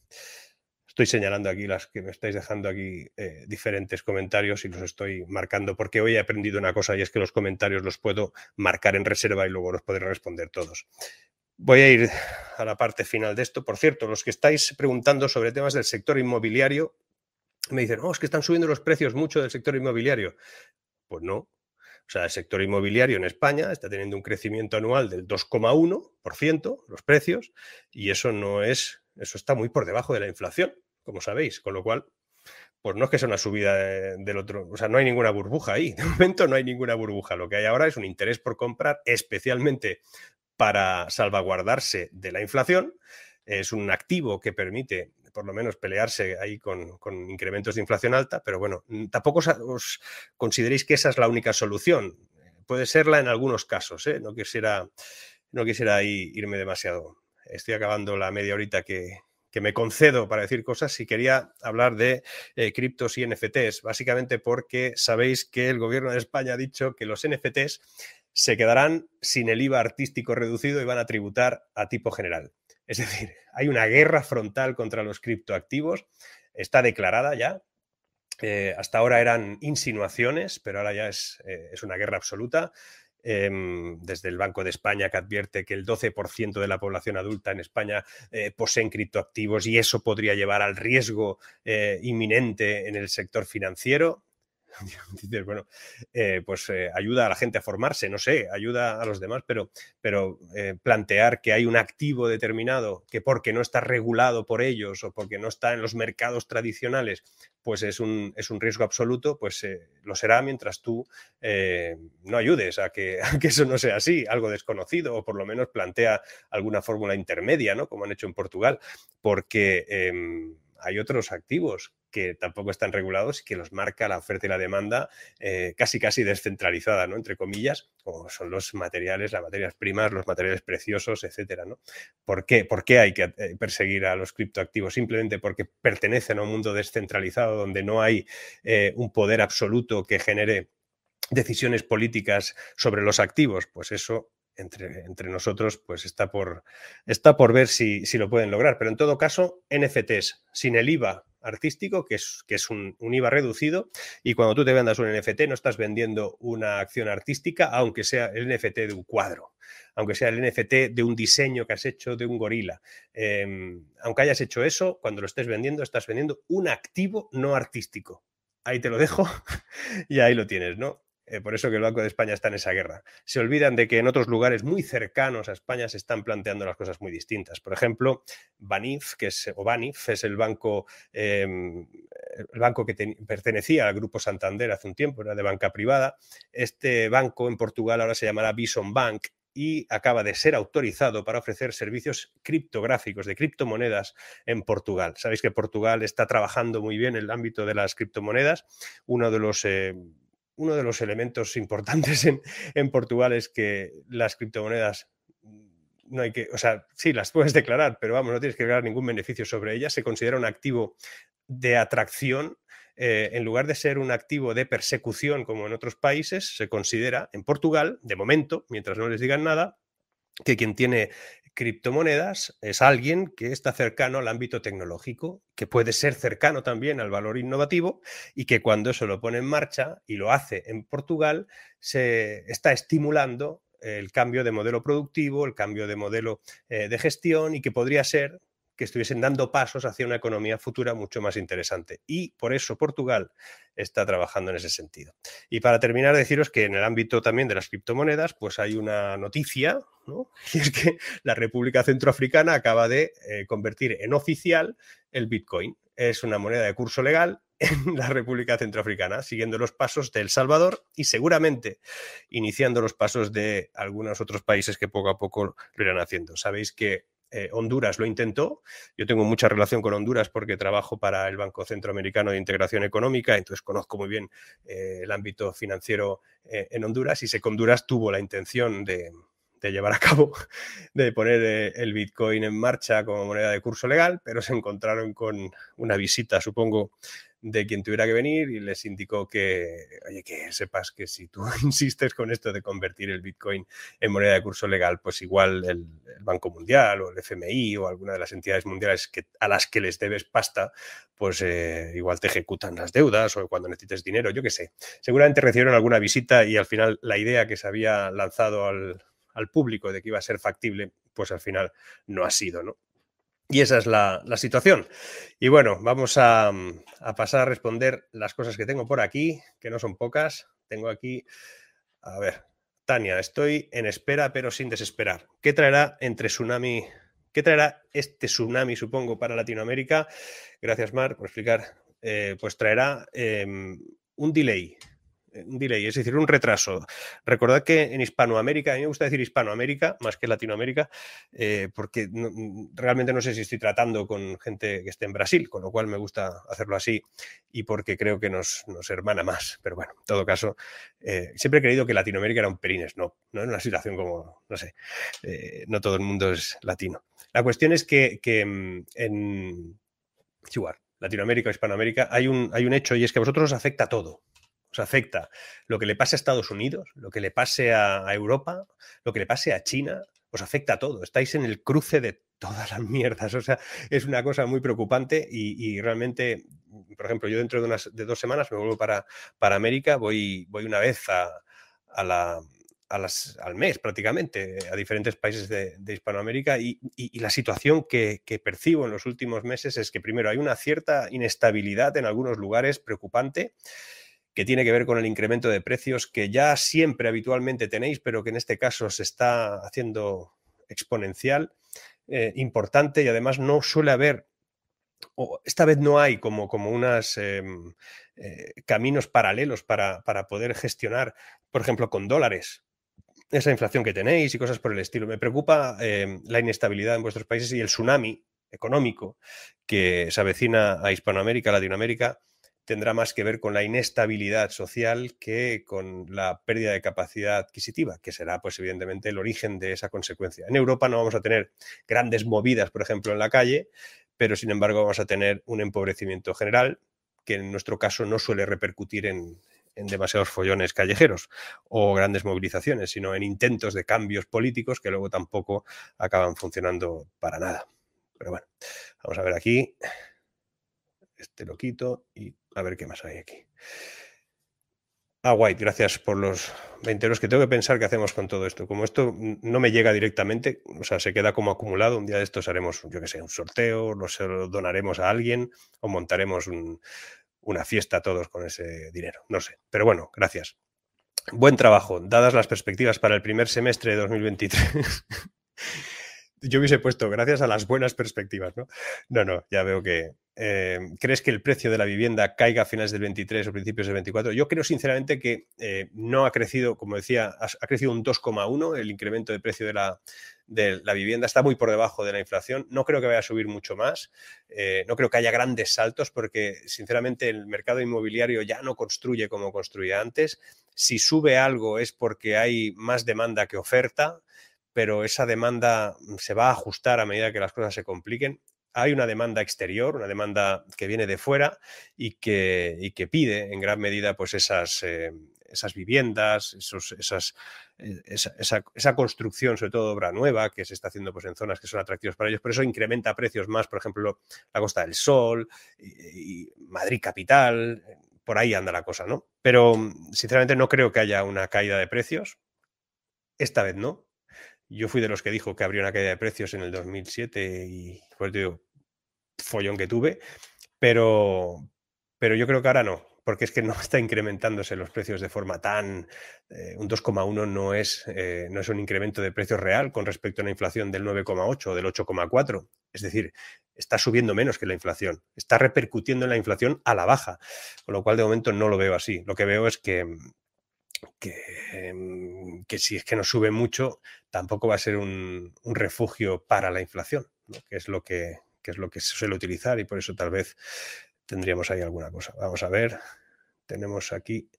Estoy señalando aquí las que me estáis dejando aquí eh, diferentes comentarios y los estoy marcando porque hoy he aprendido una cosa y es que los comentarios los puedo marcar en reserva y luego los podré responder todos. Voy a ir a la parte final de esto. Por cierto, los que estáis preguntando sobre temas del sector inmobiliario, me dicen, oh, es que están subiendo los precios mucho del sector inmobiliario. Pues no, o sea, el sector inmobiliario en España está teniendo un crecimiento anual del 2,1%, los precios, y eso no es, eso está muy por debajo de la inflación, como sabéis, con lo cual, pues no es que sea una subida del otro, o sea, no hay ninguna burbuja ahí, (laughs) de momento no hay ninguna burbuja, lo que hay ahora es un interés por comprar, especialmente para salvaguardarse de la inflación, es un activo que permite por lo menos pelearse ahí con, incrementos de inflación alta, pero bueno, tampoco os, consideréis que esa es la única solución. Puede serla en algunos casos, ¿eh? no, quisiera, no quisiera irme demasiado. Estoy acabando la media horita que, me concedo para decir cosas y quería hablar de eh, criptos y NFTs, básicamente porque sabéis que el gobierno de España ha dicho que los NFTs se quedarán sin el IVA artístico reducido y van a tributar a tipo general. Es decir, (laughs) hay una guerra frontal contra los criptoactivos, está declarada ya. Eh, hasta ahora eran insinuaciones, pero ahora ya es, eh, es una guerra absoluta. Em, desde el Banco de España que advierte que el 12% de la población adulta en España eh, poseen criptoactivos y eso podría llevar al riesgo inminente en el sector financiero. (laughs) dices, bueno, eh, pues eh, ayuda a la gente a formarse, no sé, ayuda a los demás, pero, pero eh, plantear que hay un activo determinado que porque no está regulado por ellos o porque no está en los mercados tradicionales, pues es un, es un riesgo absoluto, pues lo será mientras tú no ayudes a que, (laughs) a que, eso no sea así, algo desconocido, o por lo menos plantea alguna fórmula intermedia, ¿no? Como han hecho en Portugal, porque em, hay otros activos que tampoco están regulados y que los marca la oferta y la demanda eh, casi casi descentralizada, ¿no? Entre comillas, como son los materiales, las materias primas, los materiales preciosos, etcétera, ¿no? ¿Por qué? ¿Por qué hay que eh, perseguir a los criptoactivos? Simplemente porque pertenecen a un mundo descentralizado donde no hay eh, un poder absoluto que genere decisiones políticas sobre los activos, pues eso entre, entre, nosotros, pues está por, está por ver si, si, lo pueden lograr. Pero en todo caso, NFTs sin el IVA artístico, que es, que es un, IVA reducido, y cuando tú te vendas un NFT no estás vendiendo una acción artística, aunque sea el NFT de un cuadro, aunque sea el NFT de un diseño que has hecho de un gorila. Em, aunque hayas hecho eso, cuando lo estés vendiendo, estás vendiendo un activo no artístico. Ahí te lo dejo (laughs) y ahí lo tienes, ¿no? Eh, por eso que el Banco de España está en esa guerra. Se olvidan de que en otros lugares muy cercanos a España se están planteando las cosas muy distintas. Por ejemplo, Banif, que es, es el banco, em, el banco que pertenecía al Grupo Santander hace un tiempo, era de banca privada. Este banco en Portugal ahora se llamará Bison Bank y acaba de ser autorizado para ofrecer servicios criptográficos de criptomonedas en Portugal. Sabéis que Portugal está trabajando muy bien en el ámbito de las criptomonedas. Uno de los, eh, uno de los elementos importantes en, Portugal es que las criptomonedas no hay que, o sea, sí, las puedes declarar, pero vamos, no tienes que declarar ningún beneficio sobre ellas. Se considera un activo de atracción eh, en lugar de ser un activo de persecución como en otros países, se considera en Portugal, de momento, mientras no les digan nada, que quien tiene criptomonedas es alguien que está cercano al ámbito tecnológico, que puede ser cercano también al valor innovativo y que cuando eso lo pone en marcha y lo hace en Portugal, se está estimulando el cambio de modelo productivo, el cambio de modelo eh, de gestión y que podría ser que estuviesen dando pasos hacia una economía futura mucho más interesante. Y por eso Portugal está trabajando en ese sentido. Y para terminar, deciros que en el ámbito también de las criptomonedas, pues hay una noticia, ¿no? (laughs) Y es que la República Centroafricana acaba de eh, convertir en oficial el Bitcoin. Es una moneda de curso legal (laughs) en la República Centroafricana, siguiendo los pasos de El Salvador y seguramente iniciando los pasos de algunos otros países que poco a poco lo irán haciendo. Sabéis que eh, Honduras lo intentó. Yo tengo mucha relación con Honduras porque trabajo para el Banco Centroamericano de Integración Económica, entonces conozco muy bien eh, el ámbito financiero eh, en Honduras y sé que Honduras tuvo la intención de, de llevar a cabo, (laughs) de poner el Bitcoin en marcha como moneda de curso legal, pero se encontraron con una visita, supongo, de quien tuviera que venir y les indicó que, oye, que sepas que si tú (laughs) insistes con esto de convertir el Bitcoin en moneda de curso legal, pues igual el, Banco Mundial o el FMI o alguna de las entidades mundiales a las que les debes pasta, pues eh, igual te ejecutan las deudas o cuando necesites dinero, yo qué sé. Seguramente recibieron alguna visita y al final la idea que se había lanzado al, al público de que iba a ser factible, pues al final no ha sido, ¿no? Y esa es la, situación. Y bueno, vamos a, pasar a responder las cosas que tengo por aquí, que no son pocas. Tengo aquí, a ver, Tania, estoy en espera pero sin desesperar. ¿Qué traerá entre tsunami? ¿Qué traerá este tsunami, supongo, para Latinoamérica? Gracias, Mar, por explicar. Eh, pues traerá em, un delay un delay, es decir, un retraso. Recordad que en Hispanoamérica, a mí me gusta decir Hispanoamérica más que Latinoamérica, eh, porque realmente no sé si estoy tratando con gente que esté en Brasil, con lo cual me gusta hacerlo así y porque creo que nos, hermana más. Pero bueno, en todo caso, eh, siempre he creído que Latinoamérica era un pelines, no, no en una situación como, no sé, eh, no todo el mundo es latino. La cuestión es que, mm, en Latinoamérica o Hispanoamérica, hay un, hay un hecho y es que a vosotros os afecta todo os afecta lo que le pase a Estados Unidos, lo que le pase a, Europa, lo que le pase a China, os afecta a todo. Estáis en el cruce de todas las mierdas. (laughs) O sea, es una cosa muy preocupante y, realmente, por ejemplo, yo dentro de, unas, de dos semanas me vuelvo para, para América, voy, voy una vez a, la, al mes prácticamente a diferentes países de, Hispanoamérica y, la situación que, que, percibo en los últimos meses es que primero hay una cierta inestabilidad en algunos lugares preocupante que tiene que ver con el incremento de precios que ya siempre habitualmente tenéis, pero que en este caso se está haciendo exponencial, eh, importante y además no suele haber, o esta vez no hay como, como unos em, eh, caminos paralelos para, para poder gestionar, por ejemplo, con dólares esa inflación que tenéis y cosas por el estilo. Me preocupa em, la inestabilidad en vuestros países y el tsunami económico que se avecina a Hispanoamérica, Latinoamérica, tendrá más que ver con la inestabilidad social que con la pérdida de capacidad adquisitiva, que será, pues, evidentemente, el origen de esa consecuencia. En Europa no vamos a tener grandes movidas, por ejemplo, en la calle, pero sin embargo vamos a tener un empobrecimiento general que en nuestro caso no suele repercutir en, demasiados follones callejeros o grandes movilizaciones, sino en intentos de cambios políticos que luego tampoco acaban funcionando para nada. Pero bueno, vamos a ver aquí. Este lo quito y a ver qué más hay aquí. Ah, White, gracias por los 20 euros que tengo que pensar qué hacemos con todo esto. Como esto no me llega directamente, o sea, se queda como acumulado, un día de estos haremos, yo qué sé, un sorteo, lo donaremos a alguien o montaremos una fiesta todos con ese dinero. No sé, pero bueno, gracias. Buen trabajo, dadas las perspectivas para el primer semestre de 2023. (laughs) yo hubiese puesto gracias a las buenas perspectivas, ¿no? No, no, ya veo que... Eh, ¿Crees que el precio de la vivienda caiga a finales del 23 o principios del 24? Yo creo sinceramente que eh, no ha crecido, como decía, ha, crecido un 2,1 el incremento de precio de la, de la vivienda, está muy por debajo de la inflación. No creo que vaya a subir mucho más, eh, no creo que haya grandes saltos porque sinceramente el mercado inmobiliario ya no construye como construía antes. Si sube algo es porque hay más demanda que oferta pero esa demanda mm, se va a ajustar a medida que las cosas se compliquen. Hay una demanda exterior, una demanda que viene de fuera y que, pide en gran medida pues esas, eh, viviendas, esas, eh, esa, construcción, sobre todo obra nueva, que se está haciendo pues, en zonas que son atractivas para ellos. Por eso incrementa precios más, por ejemplo, la Costa del Sol y, Madrid Capital, por ahí anda la cosa, ¿no? Pero sinceramente no creo que haya una caída de precios. Esta vez no, yo fui de los que dijo que habría una caída de precios en el 2007 y pues digo, follón que tuve, pero, pero yo creo que ahora no, porque es que no (laughs) está incrementándose los precios de forma tan... Eh, un 2,1 no, es, eh, no es un incremento de precios real con respecto a una inflación del 9,8 o del 8,4. Es decir, está subiendo menos que la inflación, está repercutiendo en la inflación a la baja, con lo cual de momento no lo veo así. Lo que veo es que, Em, que, si es que no sube mucho, tampoco va a ser un, refugio para la inflación, que, es lo que, es lo que se suele utilizar y por eso tal vez tendríamos ahí alguna cosa. Vamos a ver, tenemos aquí...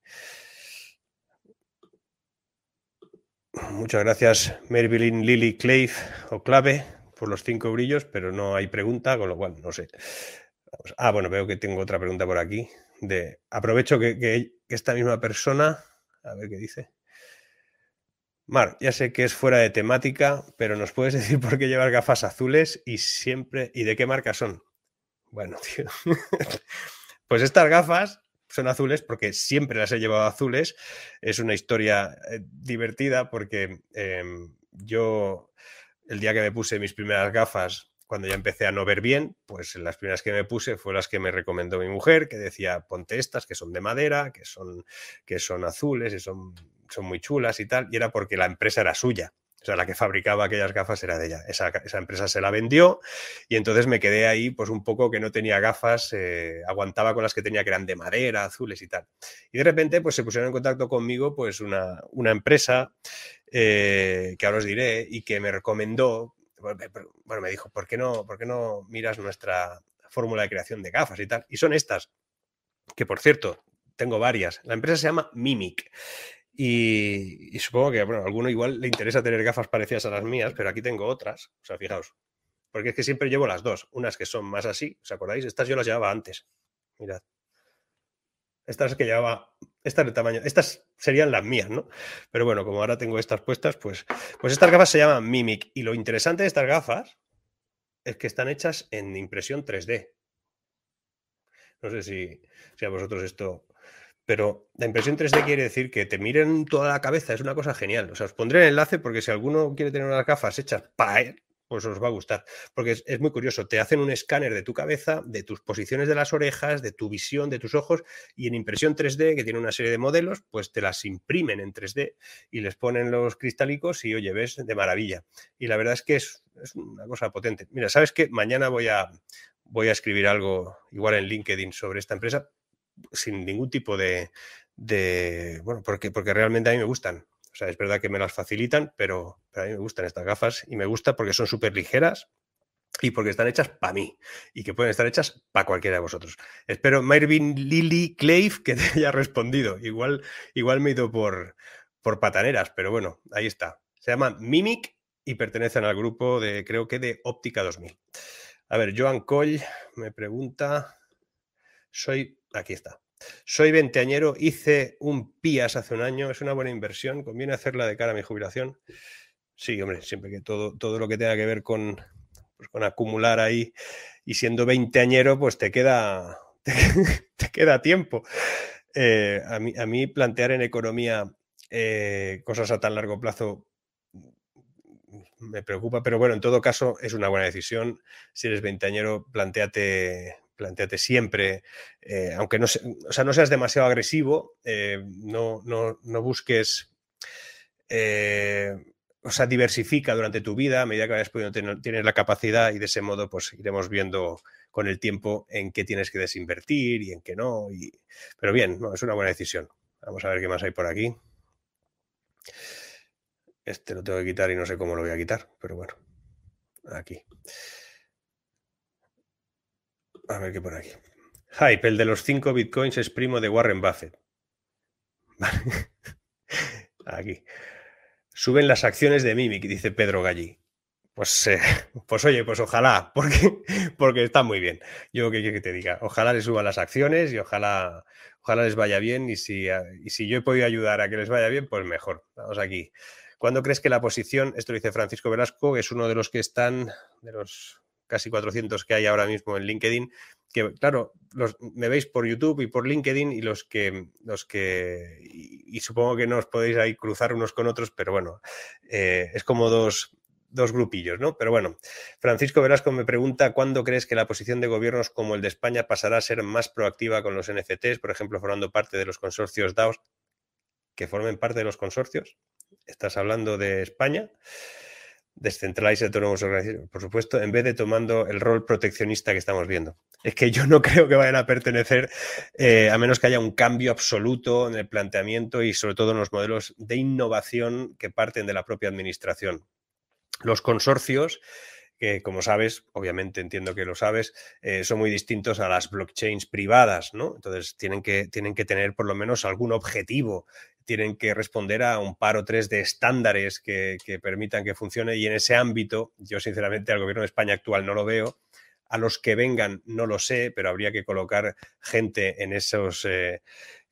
Muchas gracias, Mervylin Lily Clave o Clave por los cinco brillos, pero no hay pregunta, con lo cual no sé. Ah, bueno, veo que tengo otra pregunta por aquí. De, aprovecho que esta misma persona a ver qué dice. Mar, ya sé que es fuera de temática, pero ¿nos puedes decir por qué llevar gafas azules y siempre y de qué marca son? Bueno, (laughs) tío. pues estas gafas son azules porque siempre las he llevado azules. Es una historia eh, divertida porque em, yo, el día que me puse mis primeras gafas, cuando ya empecé a no ver bien, pues las primeras que me puse fueron las que me recomendó mi mujer, que decía, ponte estas, que son de madera, que son, que son azules y son, son muy chulas y tal, y era porque la empresa era suya. O sea, la que fabricaba aquellas gafas era de ella. Esa, empresa se la vendió y entonces me quedé ahí, pues un poco que no tenía gafas, eh, aguantaba con las que tenía que eran de madera, azules y tal. Y de repente, pues se pusieron en contacto conmigo, pues una, una empresa eh, que ahora os diré y que me recomendó bueno, me dijo, ¿por qué no, por qué no miras nuestra fórmula de creación de gafas y tal? Y son estas, que por cierto, tengo varias. La empresa se llama Mimic. Y, supongo que bueno, a alguno igual le interesa tener gafas parecidas a las mías, pero aquí tengo otras. O sea, fijaos. Porque es que siempre llevo las dos. Unas que son más así, ¿os acordáis? Estas yo las llevaba antes. Mirad. Estas que llevaba, estas de tamaño, estas serían las mías, ¿no? Pero bueno, como ahora tengo estas puestas, pues, pues estas gafas se llaman Mimic. Y lo interesante de estas gafas es que están hechas en impresión 3D. No sé si, si a vosotros esto pero la impresión 3D quiere decir que te miren toda la cabeza, es una cosa genial. O sea, os pondré el enlace porque si alguno quiere tener unas gafas hechas para pues os va a gustar. Porque es, muy curioso, te hacen un escáner de tu cabeza, de tus posiciones de las orejas, de tu visión, de tus ojos, y en impresión 3D, que tiene una serie de modelos, pues te las imprimen en 3D y les ponen los cristálicos y oye, ves de maravilla. Y la verdad es que es, una cosa potente. Mira, ¿sabes qué? Mañana voy a, voy a escribir algo igual en LinkedIn sobre esta empresa sin ningún tipo de, de bueno, porque, porque realmente a mí me gustan. O sea, es verdad que me las facilitan, pero, a mí me gustan estas gafas y me gusta porque son súper ligeras y porque están hechas para mí y que pueden estar hechas para cualquiera de vosotros. Espero, Marvin Lily Clave, que te (laughs) haya respondido. Igual, igual me he ido por, por pataneras, pero bueno, ahí está. Se llama Mimic y pertenecen al grupo de, creo que de Óptica 2000. A ver, Joan Coll me pregunta, soy, aquí está. Soy veinteañero, hice un PIAS hace un año, es una buena inversión, conviene hacerla de cara a mi jubilación. Sí, hombre, siempre que todo, todo lo que tenga que ver con, pues, con acumular ahí y siendo veinteañero, pues te queda, (laughs) te, queda tiempo. Eh, a, mí, a, mí, plantear en economía eh, cosas a tan largo plazo me preocupa, pero bueno, en todo caso es una buena decisión. Si eres veinteañero, planteate planteate siempre, eh, aunque no, o sea, no seas demasiado agresivo, eh, no, no, busques, eh, o sea, diversifica durante tu vida a medida que vayas pudiendo tener, tienes la capacidad y de ese modo pues iremos viendo con el tiempo en qué tienes que desinvertir y en qué no. Y... Pero bien, no, es una buena decisión. Vamos a ver qué más hay por aquí. Este lo tengo que quitar y no sé cómo lo voy a quitar, pero bueno, aquí. A ver qué por aquí. Hype, el de los 5 bitcoins es primo de Warren Buffett. (laughs) Aquí. Suben las acciones de Mimic, dice Pedro Galli. Pues, eh, (laughs) pues oye, pues ojalá, (laughs) porque, porque está muy bien. Yo qué que te diga. Ojalá les suban las acciones y ojalá, ojalá les vaya bien. Y si, y si yo he podido ayudar a que les vaya bien, pues mejor. Vamos aquí. ¿Cuándo crees que la posición, esto lo dice Francisco Velasco, es uno de los que están, de los casi 400 que hay ahora mismo en LinkedIn, que claro, me veis por YouTube y por LinkedIn y los que, los que y, supongo que no os podéis ahí cruzar unos con otros, pero bueno, eh, es como dos, dos grupillos, ¿no? Pero bueno, Francisco Velasco me pregunta cuándo crees que la posición de gobiernos como el de España pasará a ser más proactiva con los NFTs, por ejemplo, formando parte de los consorcios DAOs, que formen parte de los consorcios. Estás hablando de España. Organization, por supuesto, en vez de tomando el rol proteccionista que estamos viendo. Es que yo no (laughs) creo que vayan a pertenecer, eh, a menos que haya un cambio absoluto en el planteamiento y sobre todo en los modelos de innovación que parten de la propia administración. Los consorcios, que como sabes, obviamente entiendo que lo sabes, eh, son muy distintos a las blockchains privadas, ¿no? Entonces tienen que, tienen que tener por lo menos algún objetivo tienen que responder a un par o tres de estándares que, permitan que funcione y en ese ámbito, yo sinceramente al gobierno de España actual no lo veo, a los que vengan no lo sé, pero habría que colocar gente en esos, eh,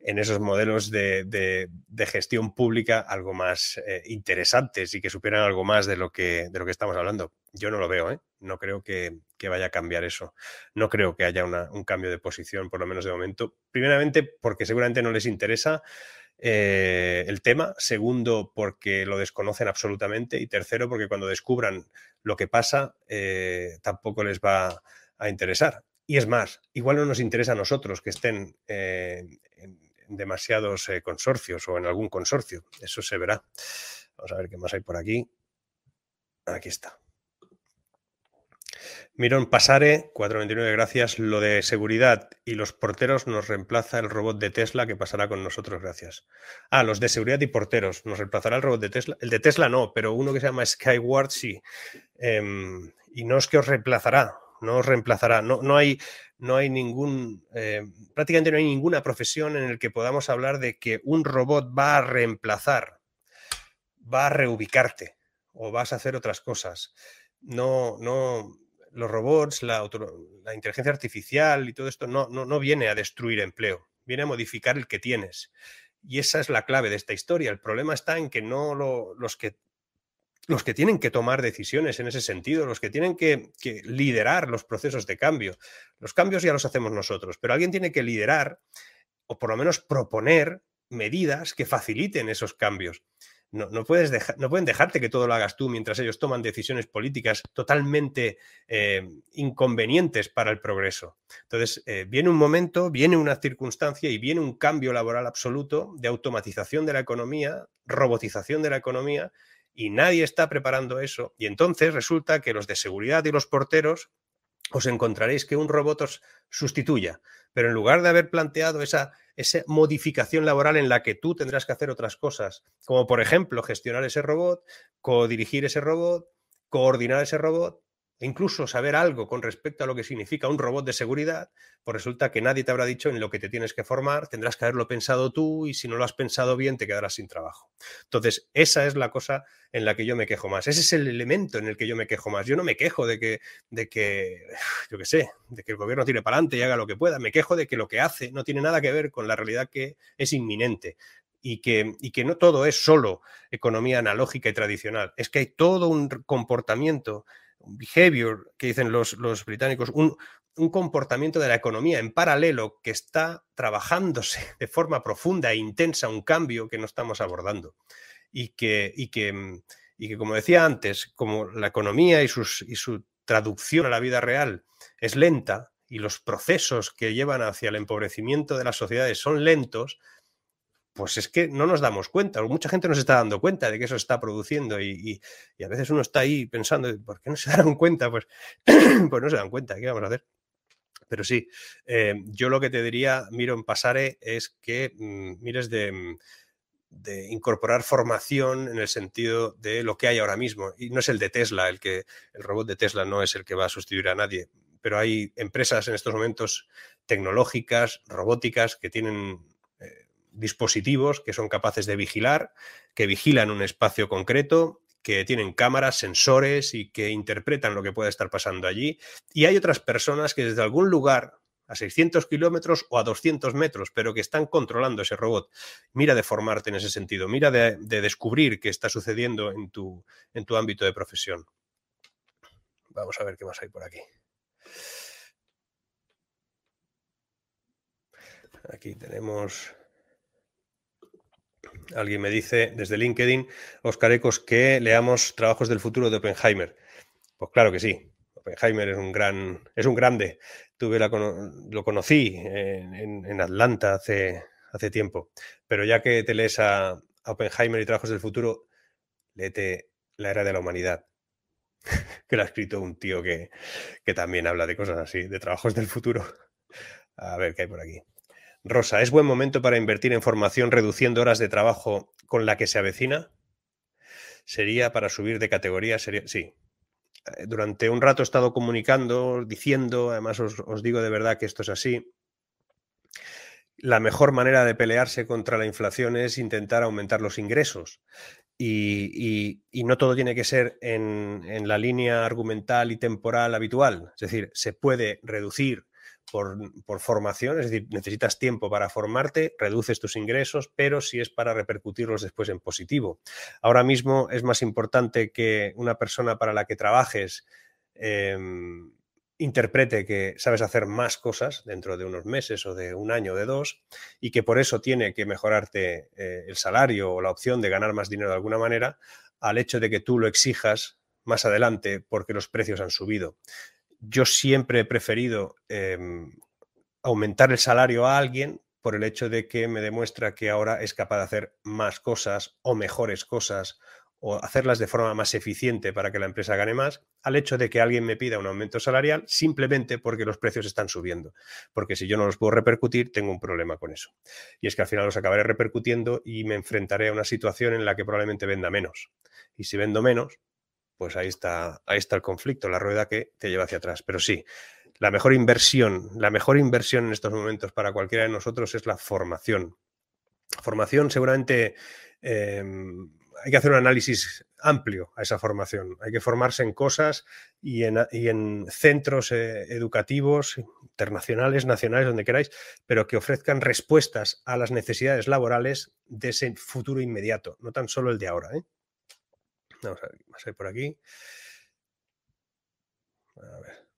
en esos modelos de, gestión pública algo más eh, interesantes y que supieran algo más de lo que, de lo que estamos hablando. Yo no lo veo, ¿eh? no creo que, vaya a cambiar eso. No creo que haya un cambio de posición, por lo menos de momento. Primeramente, porque seguramente no les interesa. Eh, el tema, segundo porque lo desconocen absolutamente y tercero porque cuando descubran lo que pasa eh, tampoco les va a interesar. Y es más, igual no nos interesa a nosotros que estén en demasiados consorcios o en algún consorcio. Eso se verá. Vamos a ver qué más hay por aquí. Aquí está. Mirón Pasare, 429, gracias. Lo de seguridad y los porteros nos reemplaza el robot de Tesla que pasará con nosotros, gracias. Ah, los de seguridad y porteros. ¿Nos reemplazará el robot de Tesla? El de Tesla no, pero uno que se llama Skyward sí. Em, y no es que os reemplazará, no os reemplazará. No, no hay, no hay ningún, em, prácticamente no hay ninguna profesión en el que podamos hablar de que un robot va a reemplazar, va a reubicarte o vas a hacer otras cosas. No, no, los robots, la, inteligencia artificial y todo esto no, no, viene a destruir empleo, viene a modificar el que tienes. Y esa es la clave de esta historia. El problema está en que no los que los que tienen que tomar decisiones en ese sentido, los que tienen que, liderar los procesos de cambio. Los cambios ya los hacemos nosotros, pero alguien tiene que liderar o por lo menos proponer medidas que faciliten esos cambios. No, puedes no pueden dejarte que todo lo hagas tú mientras ellos toman decisiones políticas totalmente eh, inconvenientes para el progreso. Entonces, eh, viene un momento, viene una circunstancia y viene un cambio laboral absoluto de automatización de la economía, robotización de la economía, y nadie está preparando eso. Y entonces resulta que los de seguridad y los porteros os encontraréis que un robot os sustituya. Pero en lugar de haber planteado esa, esa modificación laboral en la que tú tendrás que hacer otras cosas, como por ejemplo gestionar ese robot, codirigir ese robot, coordinar ese robot, incluso saber algo con respecto a lo que significa un robot de seguridad, pues resulta que nadie te habrá dicho en lo que te tienes que formar, tendrás que haberlo pensado tú y si no lo has pensado bien te quedarás sin trabajo. Entonces, esa es la cosa en la que yo me quejo más. Ese es el elemento en el que yo me quejo más. Yo no me quejo de que, de que yo qué sé, de que el gobierno tire para adelante y haga lo que pueda. Me quejo de que lo que hace no tiene nada que ver con la realidad que es inminente. Y que, y que, no todo es solo economía analógica y tradicional, es que hay todo un comportamiento un behavior, que dicen los, los británicos, un, comportamiento de la economía en paralelo que está trabajándose (laughs) de forma profunda e intensa un cambio que no estamos abordando. Y que, y que, y que como decía antes, como la economía y, sus, y su traducción a la vida real es lenta y los procesos que llevan hacia el empobrecimiento de las sociedades son lentos, pues es que no nos damos cuenta, mucha gente no se está dando cuenta de que eso está produciendo y, a veces uno está ahí pensando, ¿por qué no se (laughs) dan cuenta? Pues, (clears throat) pues no se dan cuenta, ¿qué vamos a hacer? Pero sí, eh, yo lo que te diría, miro en Pasare, es que mm, mires de, de, incorporar formación en el sentido de lo que hay ahora mismo. Y no es el de Tesla, el que el robot de Tesla no es el que va a sustituir a nadie, pero hay empresas en estos momentos tecnológicas, robóticas, que tienen dispositivos que son capaces de vigilar, que vigilan un espacio concreto, que tienen cámaras, sensores y que interpretan lo que puede estar pasando allí. Y hay otras personas que desde algún lugar, a 600 kilómetros o a 200 metros, pero que están controlando ese robot. Mira de formarte en ese sentido, mira de, descubrir qué está sucediendo en tu, en tu ámbito de profesión. Vamos a ver qué más hay por aquí. Aquí tenemos Alguien me dice desde LinkedIn, Oscar Ecos, que leamos Trabajos del futuro de Oppenheimer. Pues claro que sí. Oppenheimer es un gran, es un grande. Tuve lo conocí en, Atlanta hace, hace tiempo. Pero ya que te lees a, Oppenheimer y Trabajos del futuro, léete La era de la humanidad. (laughs) que lo ha escrito un tío que, que también habla de cosas así, de trabajos del futuro. A ver qué hay por aquí. Rosa, ¿es buen momento para invertir en formación reduciendo horas de trabajo con la que se avecina? ¿Sería para subir de categoría? Sería... Sí. Eh, durante un rato he estado comunicando, diciendo, además os, digo de verdad que esto es así, la mejor manera de pelearse contra la inflación es intentar aumentar los ingresos. Y, no todo tiene que ser en, la línea argumental y temporal habitual. Es decir, se puede reducir por, formación, es decir, necesitas tiempo para formarte, reduces tus ingresos, pero si es para repercutirlos después en positivo. Ahora mismo es más importante que una persona para la que trabajes em, interprete que sabes hacer más cosas dentro de unos meses o de un año o de dos y que por eso tiene que mejorarte eh, el salario o la opción de ganar más dinero de alguna manera, al hecho de que tú lo exijas más adelante porque los precios han subido yo siempre he preferido em, aumentar el salario a alguien por el hecho de que me demuestra que ahora es capaz de hacer más cosas o mejores cosas o hacerlas de forma más eficiente para que la empresa gane más, al hecho de que alguien me pida un aumento salarial simplemente porque los precios están subiendo. Porque si yo no los puedo repercutir, tengo un problema con eso. Y es que al final los acabaré repercutiendo y me enfrentaré a una situación en la que probablemente venda menos. Y si vendo menos, pues ahí está, ahí está el conflicto, la rueda que te lleva hacia atrás. Pero sí, la mejor inversión, la mejor inversión en estos momentos para cualquiera de nosotros es la formación. Formación seguramente em, hay que hacer un análisis amplio a esa formación. Hay que formarse en cosas y en, centros eh, educativos internacionales, nacionales, donde queráis, pero que ofrezcan respuestas a las necesidades laborales de ese futuro inmediato, no tan solo el de ahora. ¿eh? Vamos a ver, más hay por aquí. A ver.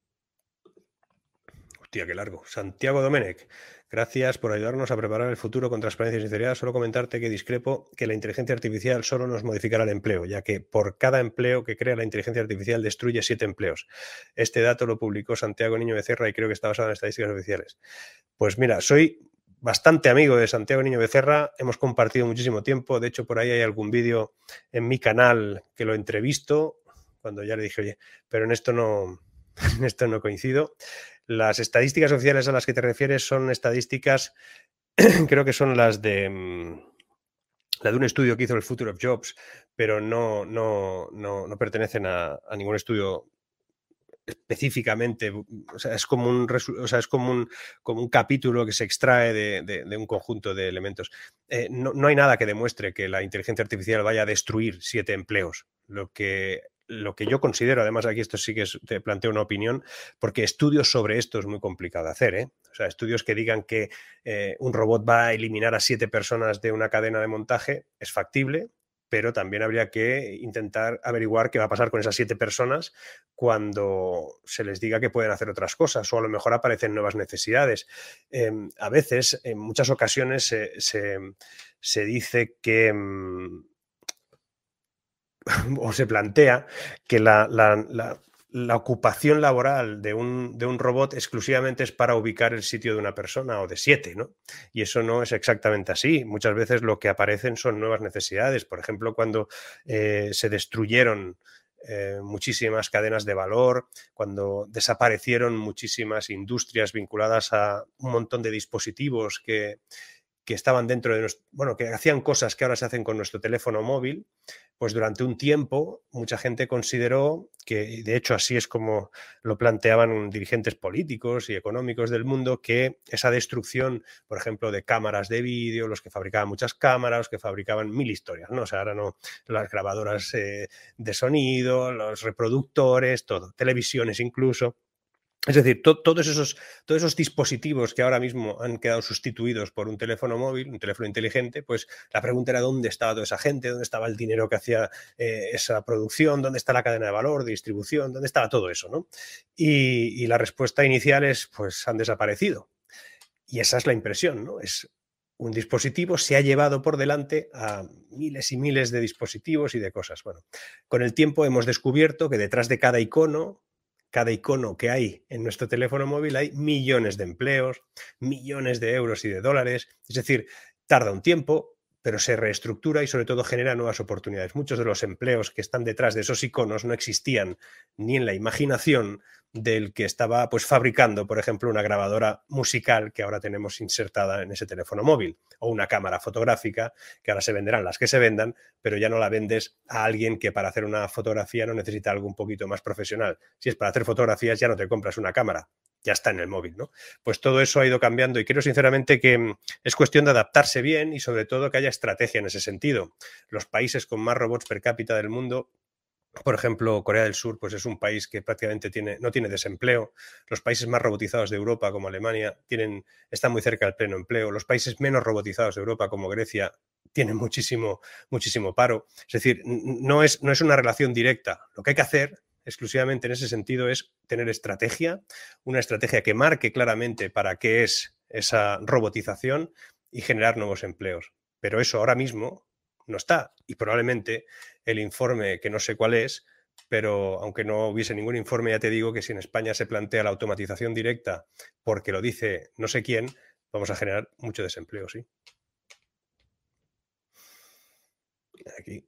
Hostia, qué largo. Santiago Domenech, gracias por ayudarnos a preparar el futuro con transparencia y sinceridad. Solo comentarte que discrepo que la inteligencia artificial solo nos modificará el empleo, ya que por cada empleo que crea la inteligencia artificial destruye siete empleos. Este dato lo publicó Santiago Niño Becerra y creo que está basado en estadísticas oficiales. Pues mira, soy bastante amigo de Santiago Niño Becerra, hemos compartido muchísimo tiempo, de hecho por ahí hay algún vídeo en mi canal que lo entrevisto, cuando ya le dije, oye, pero en esto no, (laughs) en esto no coincido. Las estadísticas oficiales a las que te refieres son estadísticas, (clears throat) creo que son las de mm, la de un estudio que hizo el Future of Jobs, pero no, no, no, no pertenecen a, a, ningún estudio específicamente, o sea, es como un, o sea, es como un, como un capítulo que se extrae de, un conjunto de elementos. Eh, no, no, hay nada que demuestre que la inteligencia artificial vaya a destruir siete empleos. Lo que, lo que yo considero, además aquí esto sí que te planteo una opinión, porque estudios sobre esto es muy complicado de hacer. ¿eh? O sea, estudios que digan que eh, un robot va a eliminar a siete personas de una cadena de montaje es factible, pero también habría que intentar averiguar qué va a pasar con esas siete personas cuando se les diga que pueden hacer otras cosas o a lo mejor aparecen nuevas necesidades. Em, a veces, en muchas ocasiones, se, dice que... Em, (laughs) o se plantea que la, la ocupación laboral de un, de un, robot exclusivamente es para ubicar el sitio de una persona o de siete, ¿no? Y eso no es exactamente así. Muchas veces lo que aparecen son nuevas necesidades. Por ejemplo, cuando eh, se destruyeron eh, muchísimas cadenas de valor, cuando desaparecieron muchísimas industrias vinculadas a un montón de dispositivos que, que estaban dentro de nuestro, bueno, que hacían cosas que ahora se hacen con nuestro teléfono móvil, pues durante un tiempo mucha gente consideró que, de hecho así es como lo planteaban dirigentes políticos y económicos del mundo, que esa destrucción, por ejemplo, de cámaras de vídeo, los que fabricaban muchas cámaras, los que fabricaban mil historias, ¿no? O sea, ahora no, las grabadoras eh, de sonido, los reproductores, todo, televisiones incluso, es decir, todos, esos, dispositivos que ahora mismo han quedado sustituidos por un teléfono móvil, un teléfono inteligente, pues la pregunta era dónde estaba toda esa gente, dónde estaba el dinero que hacía eh, esa producción, dónde está la cadena de valor, de distribución, dónde estaba todo eso, ¿no? Y, y, la respuesta inicial es, pues han desaparecido. Y esa es la impresión, ¿no? Es un dispositivo se ha llevado por delante a miles y miles de dispositivos y de cosas. Bueno, con el tiempo hemos descubierto que detrás de cada icono cada icono que hay en nuestro teléfono móvil hay millones de empleos, millones de euros y de dólares. Es decir, tarda un tiempo, pero se reestructura y sobre todo genera nuevas oportunidades. Muchos de los empleos que están detrás de esos iconos no existían ni en la imaginación del que estaba pues fabricando, por ejemplo, una grabadora musical que ahora tenemos insertada en ese teléfono móvil o una cámara fotográfica que ahora se venderán las que se vendan, pero ya no la vendes a alguien que para hacer una fotografía no necesita algo un poquito más profesional. Si es para hacer fotografías ya no te compras una cámara, ya está en el móvil, ¿no? Pues todo eso ha ido cambiando y creo sinceramente que mm, es cuestión de adaptarse bien y sobre todo que haya estrategia en ese sentido. Los países con más robots per cápita del mundo por ejemplo, Corea del Sur pues es un país que prácticamente tiene, no tiene desempleo. Los países más robotizados de Europa, como Alemania, tienen, están muy cerca del pleno empleo. Los países menos robotizados de Europa, como Grecia, tienen muchísimo, muchísimo paro. Es decir, no es, no es una relación directa. Lo que hay que hacer exclusivamente en ese sentido es tener estrategia, una estrategia que marque claramente para qué es esa robotización y generar nuevos empleos. Pero eso ahora mismo no está. Y probablemente el informe, que no sé cuál es, pero aunque no hubiese ningún informe, ya te digo que si en España se plantea la automatización directa porque lo dice no sé quién, vamos a generar mucho desempleo, sí. Aquí,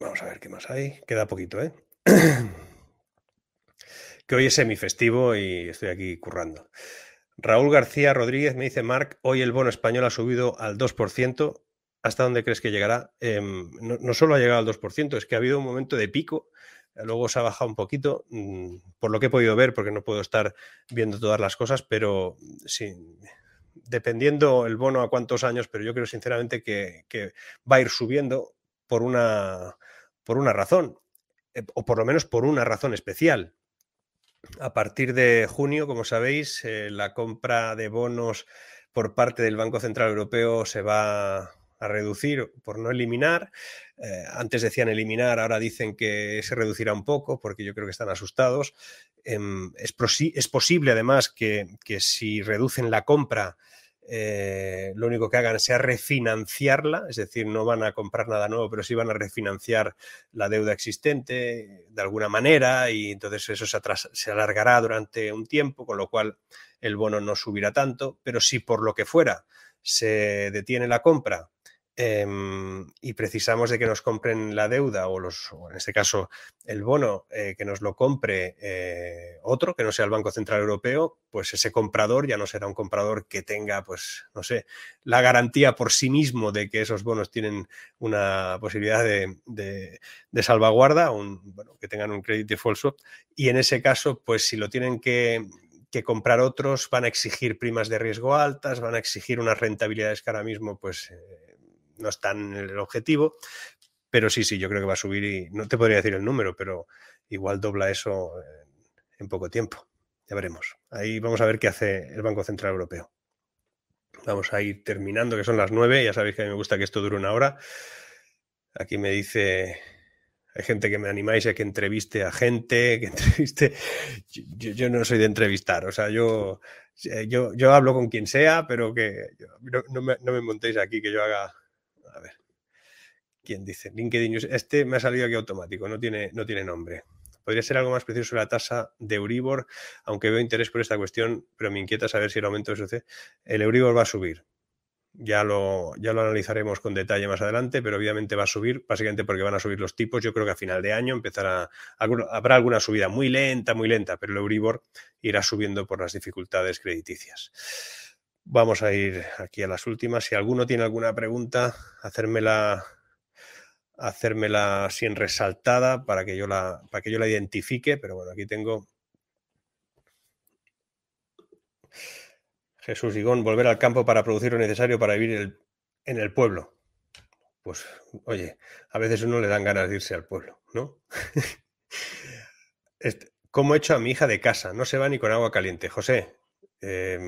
vamos a ver qué más hay. Queda poquito, ¿eh? (clears throat) que hoy es semifestivo y estoy aquí currando. Raúl García Rodríguez me dice, Marc, hoy el bono español ha subido al 2%. ¿Hasta dónde crees que llegará? Em, no, solo ha llegado al 2%, es que ha habido un momento de pico, luego se ha bajado un poquito, mm, por lo que he podido ver, porque no puedo estar viendo todas las cosas, pero dependiendo el bono a cuántos años, pero yo creo sinceramente que, va a ir subiendo por una, por una razón, eh, o por lo menos por una razón especial. A partir de junio, como sabéis, eh, la compra de bonos por parte del Banco Central Europeo se va a reducir, por no eliminar. Eh, antes decían eliminar, ahora dicen que se reducirá un poco porque yo creo que están asustados. Em, es, posible además que, si reducen la compra, eh, lo único que hagan sea refinanciarla, es decir, no van a comprar nada nuevo, pero sí van a refinanciar la deuda existente de alguna manera y entonces eso se, se alargará durante un tiempo, con lo cual el bono no subirá tanto, pero si por lo que fuera se detiene la compra Em, y precisamos de que nos compren la deuda o, los, en este caso el bono, eh, que nos lo compre eh, otro, que no sea el Banco Central Europeo, pues ese comprador ya no será un comprador que tenga, pues, no sé, la garantía por sí mismo de que esos bonos tienen una posibilidad de, de, salvaguarda, un, bueno, que tengan un credit default swap. Y en ese caso, pues si lo tienen que, que comprar otros, van a exigir primas de riesgo altas, van a exigir unas rentabilidades que ahora mismo, pues, eh, no está en el objetivo, pero sí, sí, yo creo que va a subir y no te podría decir el número, pero igual dobla eso en, poco tiempo. Ya veremos. Ahí vamos a ver qué hace el Banco Central Europeo. Vamos a ir terminando, que son las nueve. Ya sabéis que a mí me gusta que esto dure una hora. Aquí me dice, hay gente que me animáis a que entreviste a gente, que (laughs) entreviste. Yo, no soy de entrevistar, o sea, yo, yo, yo hablo con quien sea, pero que no, me, no me montéis aquí que yo haga. ¿Quién dice? LinkedIn News. Este me ha salido aquí automático, no tiene, no tiene nombre. Podría ser algo más preciso la tasa de Euribor, aunque veo interés por esta cuestión, pero me inquieta saber si el aumento de sucede. El Euribor va a subir. Ya lo, ya lo analizaremos con detalle más adelante, pero obviamente va a subir, básicamente porque van a subir los tipos. Yo creo que a final de año empezará, habrá alguna subida muy lenta, muy lenta, pero el Euribor irá subiendo por las dificultades crediticias. Vamos a ir aquí a las últimas. Si alguno tiene alguna pregunta, hacérmela, hacérmela sin resaltada para que yo la, para que yo la identifique. Pero bueno, aquí tengo. Jesús Igón, volver al campo para producir lo necesario para vivir en el pueblo. Pues, oye, a veces uno le dan ganas de irse al pueblo, ¿no? (laughs) Este, ¿Cómo he hecho a mi hija de casa? No se va ni con agua caliente. José, eh,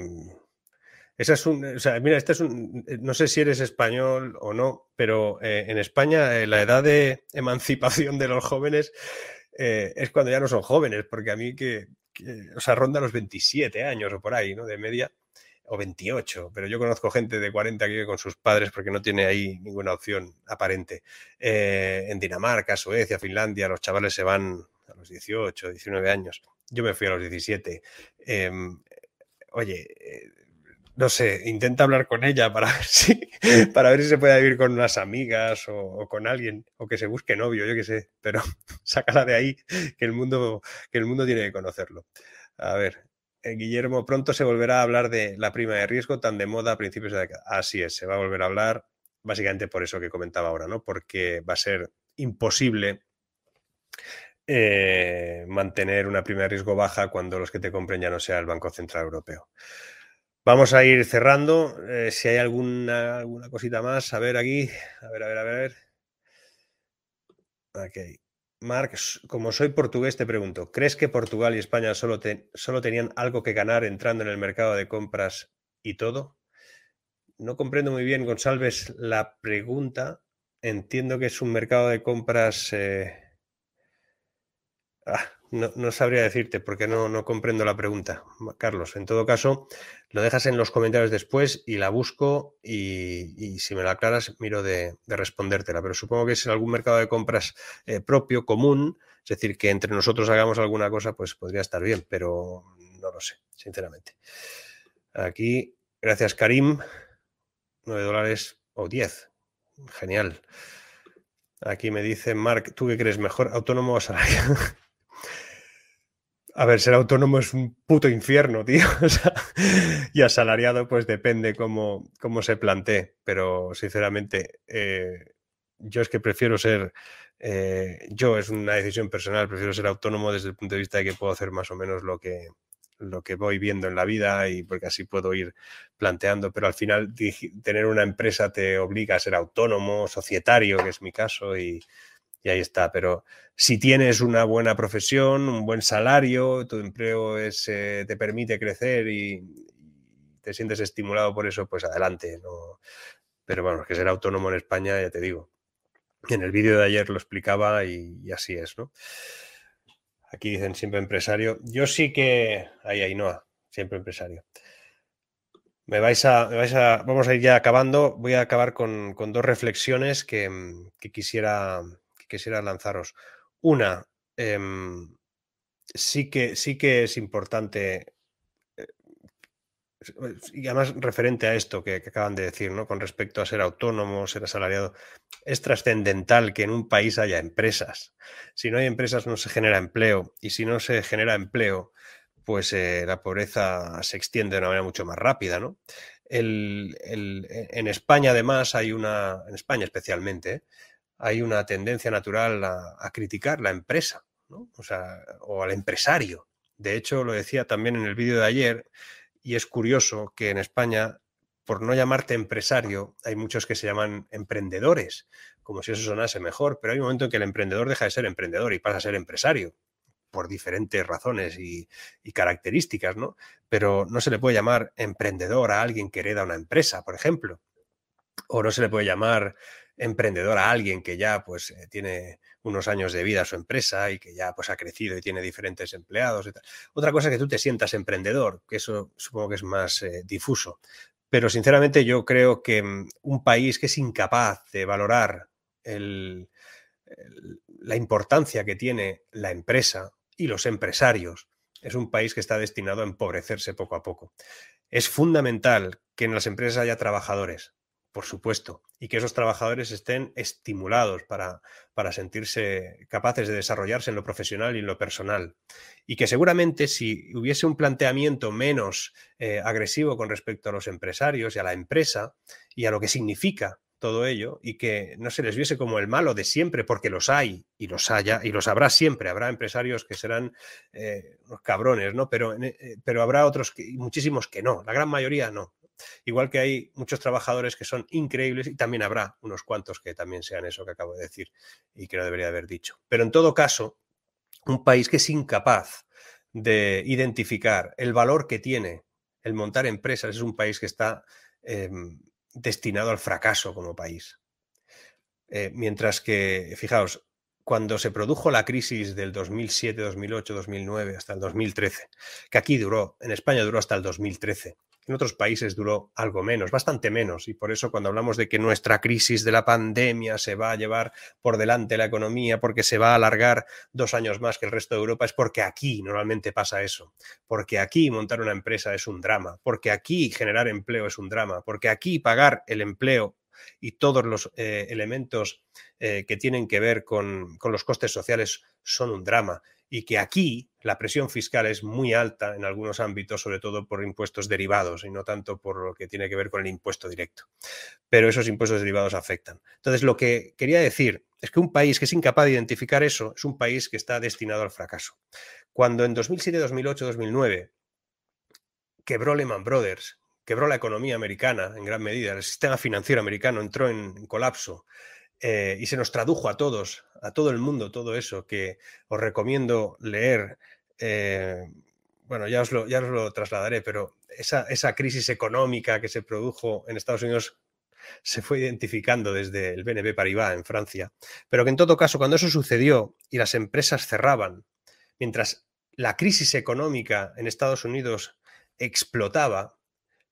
esa es un, o sea, mira, es un, eh, no sé si eres español o no, pero eh, en España eh, la edad de emancipación de los jóvenes es cuando ya no son jóvenes, porque a mí que, o sea, ronda los 27 años o por ahí, ¿no? De media, o 28, pero yo conozco gente de 40 que vive con sus padres porque no tiene ahí ninguna opción aparente. en Dinamarca, Suecia, Finlandia, los chavales se van a los 18, 19 años. Yo me fui a los 17. Em, oye, no sé, intenta hablar con ella para (laughs) ver si, para ver si se puede vivir con unas amigas o, con alguien, o que se busque novio, yo qué sé, pero (laughs) sácala de ahí, que el mundo, que el mundo tiene que conocerlo. A ver, eh, Guillermo, pronto se volverá a hablar de la prima de riesgo tan de moda a principios de la década. Así es, se va a volver a hablar, básicamente por eso que comentaba ahora, ¿no? Porque va a ser imposible eh, mantener una prima de riesgo baja cuando los que te compren ya no sea el Banco Central Europeo. Vamos a ir cerrando. Eh, si hay alguna, alguna cosita más, a ver aquí. A ver, a ver, a ver. Ok. Mark, como soy portugués, te pregunto, ¿crees que Portugal y España solo, solo tenían algo que ganar entrando en el mercado de compras y todo? No comprendo muy bien, González, la pregunta. Entiendo que es un mercado de compras... Eh, ah, no, sabría decirte porque no, no comprendo la pregunta, Carlos. En todo caso, lo dejas en los comentarios después y la busco y, si me la aclaras, miro de, respondértela. Pero supongo que es algún mercado de compras eh, propio, común, es decir, que entre nosotros hagamos alguna cosa, pues podría estar bien, pero no lo sé, sinceramente. Aquí, gracias Karim, 9 dólares o 10. Genial. Aquí me dice Mark, ¿tú qué crees mejor, autónomo o asalariado? (laughs) A ver, ser autónomo es un puto infierno, (laughs) tío. y asalariado, pues depende cómo, cómo se plantee. Pero sinceramente, eh, yo es que prefiero ser. Eh, yo es una decisión personal, prefiero ser autónomo desde el punto de vista de que puedo hacer más o menos lo que, lo que voy viendo en la vida y porque así puedo ir planteando, pero al final tener una empresa te obliga a ser autónomo, societario, que es mi caso, y, y ahí está. Pero si tienes una buena profesión, un buen salario, tu empleo es, eh, te permite crecer y, te sientes estimulado por eso, pues adelante. ¿no? Pero bueno, que ser autónomo en España, ya te digo. En el vídeo de ayer lo explicaba y, así es, ¿no? Aquí dicen siempre empresario. Yo sí que. Ahí, ahí, siempre empresario. Me vais a, vais a, vamos a ir ya acabando. Voy a acabar con, dos reflexiones que quisiera, quisiera lanzaros. Una, em, sí, que, sí que es importante, eh, y además referente a esto que, acaban de decir, ¿no? Con respecto a ser autónomo, ser asalariado, es trascendental que en un país haya empresas. Si no hay empresas no se genera empleo y si no se genera empleo, pues eh, la pobreza se extiende de una manera mucho más rápida, ¿no? en España, además, hay una, en España especialmente, hay una tendencia natural a, criticar la empresa, ¿no? o, sea, o al empresario. De hecho, lo decía también en el vídeo de ayer, y es curioso que en España, por no llamarte empresario, hay muchos que se llaman emprendedores, como si eso sonase mejor, pero hay un momento en que el emprendedor deja de ser emprendedor y pasa a ser empresario por diferentes razones y, y, características, ¿no? Pero no se le puede llamar emprendedor a alguien que hereda una empresa, por ejemplo. O no se le puede llamar emprendedor a alguien que ya pues eh, tiene unos años de vida su empresa y que ya pues ha crecido y tiene diferentes empleados. Otra cosa es que tú te sientas emprendedor, que eso supongo que es más eh, difuso. Pero sinceramente yo creo que mm, un país que es incapaz de valorar la importancia que tiene la empresa y los empresarios, es un país que está destinado a empobrecerse poco a poco. Es fundamental que en las empresas haya trabajadores, por supuesto, y que esos trabajadores estén estimulados para, para, sentirse capaces de desarrollarse en lo profesional y en lo personal. Y que seguramente si hubiese un planteamiento menos eh, agresivo con respecto a los empresarios y a la empresa y a lo que significa todo ello y que no se les viese como el malo de siempre, porque los hay y los haya y los habrá siempre. Habrá empresarios que serán eh, cabrones, ¿no? Pero, eh, pero habrá otros, que, muchísimos que no, la gran mayoría no. Igual que hay muchos trabajadores que son increíbles y también habrá unos cuantos que también sean eso que acabo de decir y que no debería haber dicho. Pero en todo caso, un país que es incapaz de identificar el valor que tiene el montar empresas es un país que está em, destinado al fracaso como país. Eh, mientras que, fijaos, cuando se produjo la crisis del 2007, 2008, 2009 hasta el 2013, que aquí duró, en España duró hasta el 2013, en otros países duró algo menos, bastante menos, y por eso cuando hablamos de que nuestra crisis de la pandemia se va a llevar por delante la economía porque se va a alargar dos años más que el resto de Europa, es porque aquí normalmente pasa eso, porque aquí montar una empresa es un drama, porque aquí generar empleo es un drama, porque aquí pagar el empleo y todos los eh, elementos eh, que tienen que ver con, con los costes sociales son un drama y que aquí la presión fiscal es muy alta en algunos ámbitos, sobre todo por impuestos derivados y no tanto por lo que tiene que ver con el impuesto directo. Pero esos impuestos derivados afectan. Entonces, lo que quería decir es que un país que es incapaz de identificar eso es un país que está destinado al fracaso. Cuando en 2007, 2008, 2009 quebró Lehman Brothers, quebró la economía americana en gran medida, el sistema financiero americano entró en colapso, eh, y se nos tradujo a todos, a todo el mundo, todo eso, que os recomiendo leer. Eh, bueno, ya os, lo, ya os lo trasladaré, pero esa, esa crisis económica que se produjo en Estados Unidos se fue identificando desde el BNP Paribas en Francia, pero que en todo caso, cuando eso sucedió y las empresas cerraban, mientras la crisis económica en Estados Unidos explotaba,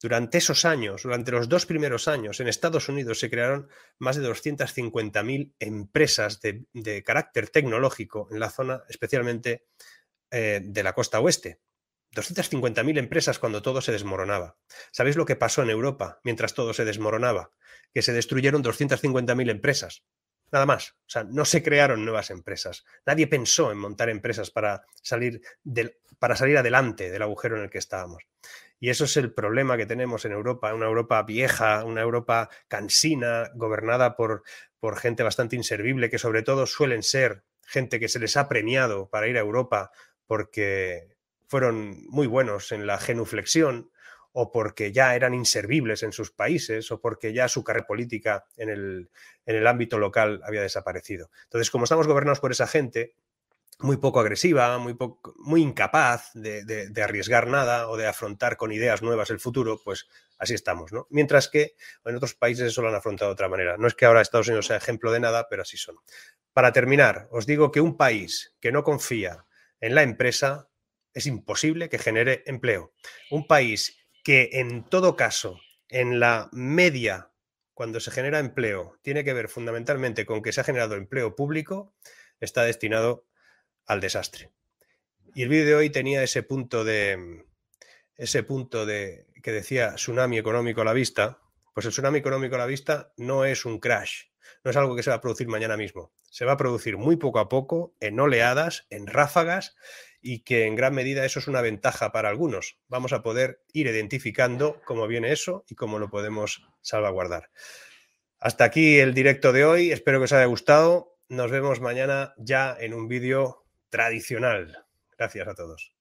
durante esos años, durante los dos primeros años, en Estados Unidos se crearon más de 250.000 empresas de, carácter tecnológico en la zona, especialmente eh, de la costa oeste. 250.000 empresas cuando todo se desmoronaba. ¿Sabéis lo que pasó en Europa mientras todo se desmoronaba? Que se destruyeron 250.000 empresas. Nada más. O sea, no se crearon nuevas empresas. Nadie pensó en montar empresas para salir, para salir adelante del agujero en el que estábamos. Y eso es el problema que tenemos en Europa, una Europa vieja, una Europa cansina, gobernada por, por gente bastante inservible, que sobre todo suelen ser gente que se les ha premiado para ir a Europa porque fueron muy buenos en la genuflexión o porque ya eran inservibles en sus países o porque ya su carrera política en el, en el ámbito local había desaparecido. Entonces, como estamos gobernados por esa gente, muy poco agresiva, muy, muy incapaz de, arriesgar nada o de afrontar con ideas nuevas el futuro, pues así estamos, ¿no? Mientras que en otros países eso lo han afrontado de otra manera. No es que ahora Estados Unidos sea ejemplo de nada, pero así son. Para terminar, os digo que un país que no confía en la empresa es imposible que genere empleo. Un país que en todo caso, en la media, cuando se genera empleo, tiene que ver fundamentalmente con que se ha generado empleo público, está destinado al desastre. Y el vídeo de hoy tenía ese punto de ese punto de que decía tsunami económico a la vista, pues el tsunami económico a la vista no es un crash, no es algo que se va a producir mañana mismo. Se va a producir muy poco a poco, en oleadas, en ráfagas, y que en gran medida eso es una ventaja para algunos. Vamos a poder ir identificando cómo viene eso y cómo lo podemos salvaguardar. Hasta aquí el directo de hoy, espero que os haya gustado. Nos vemos mañana ya en un vídeo tradicional. Gracias a todos.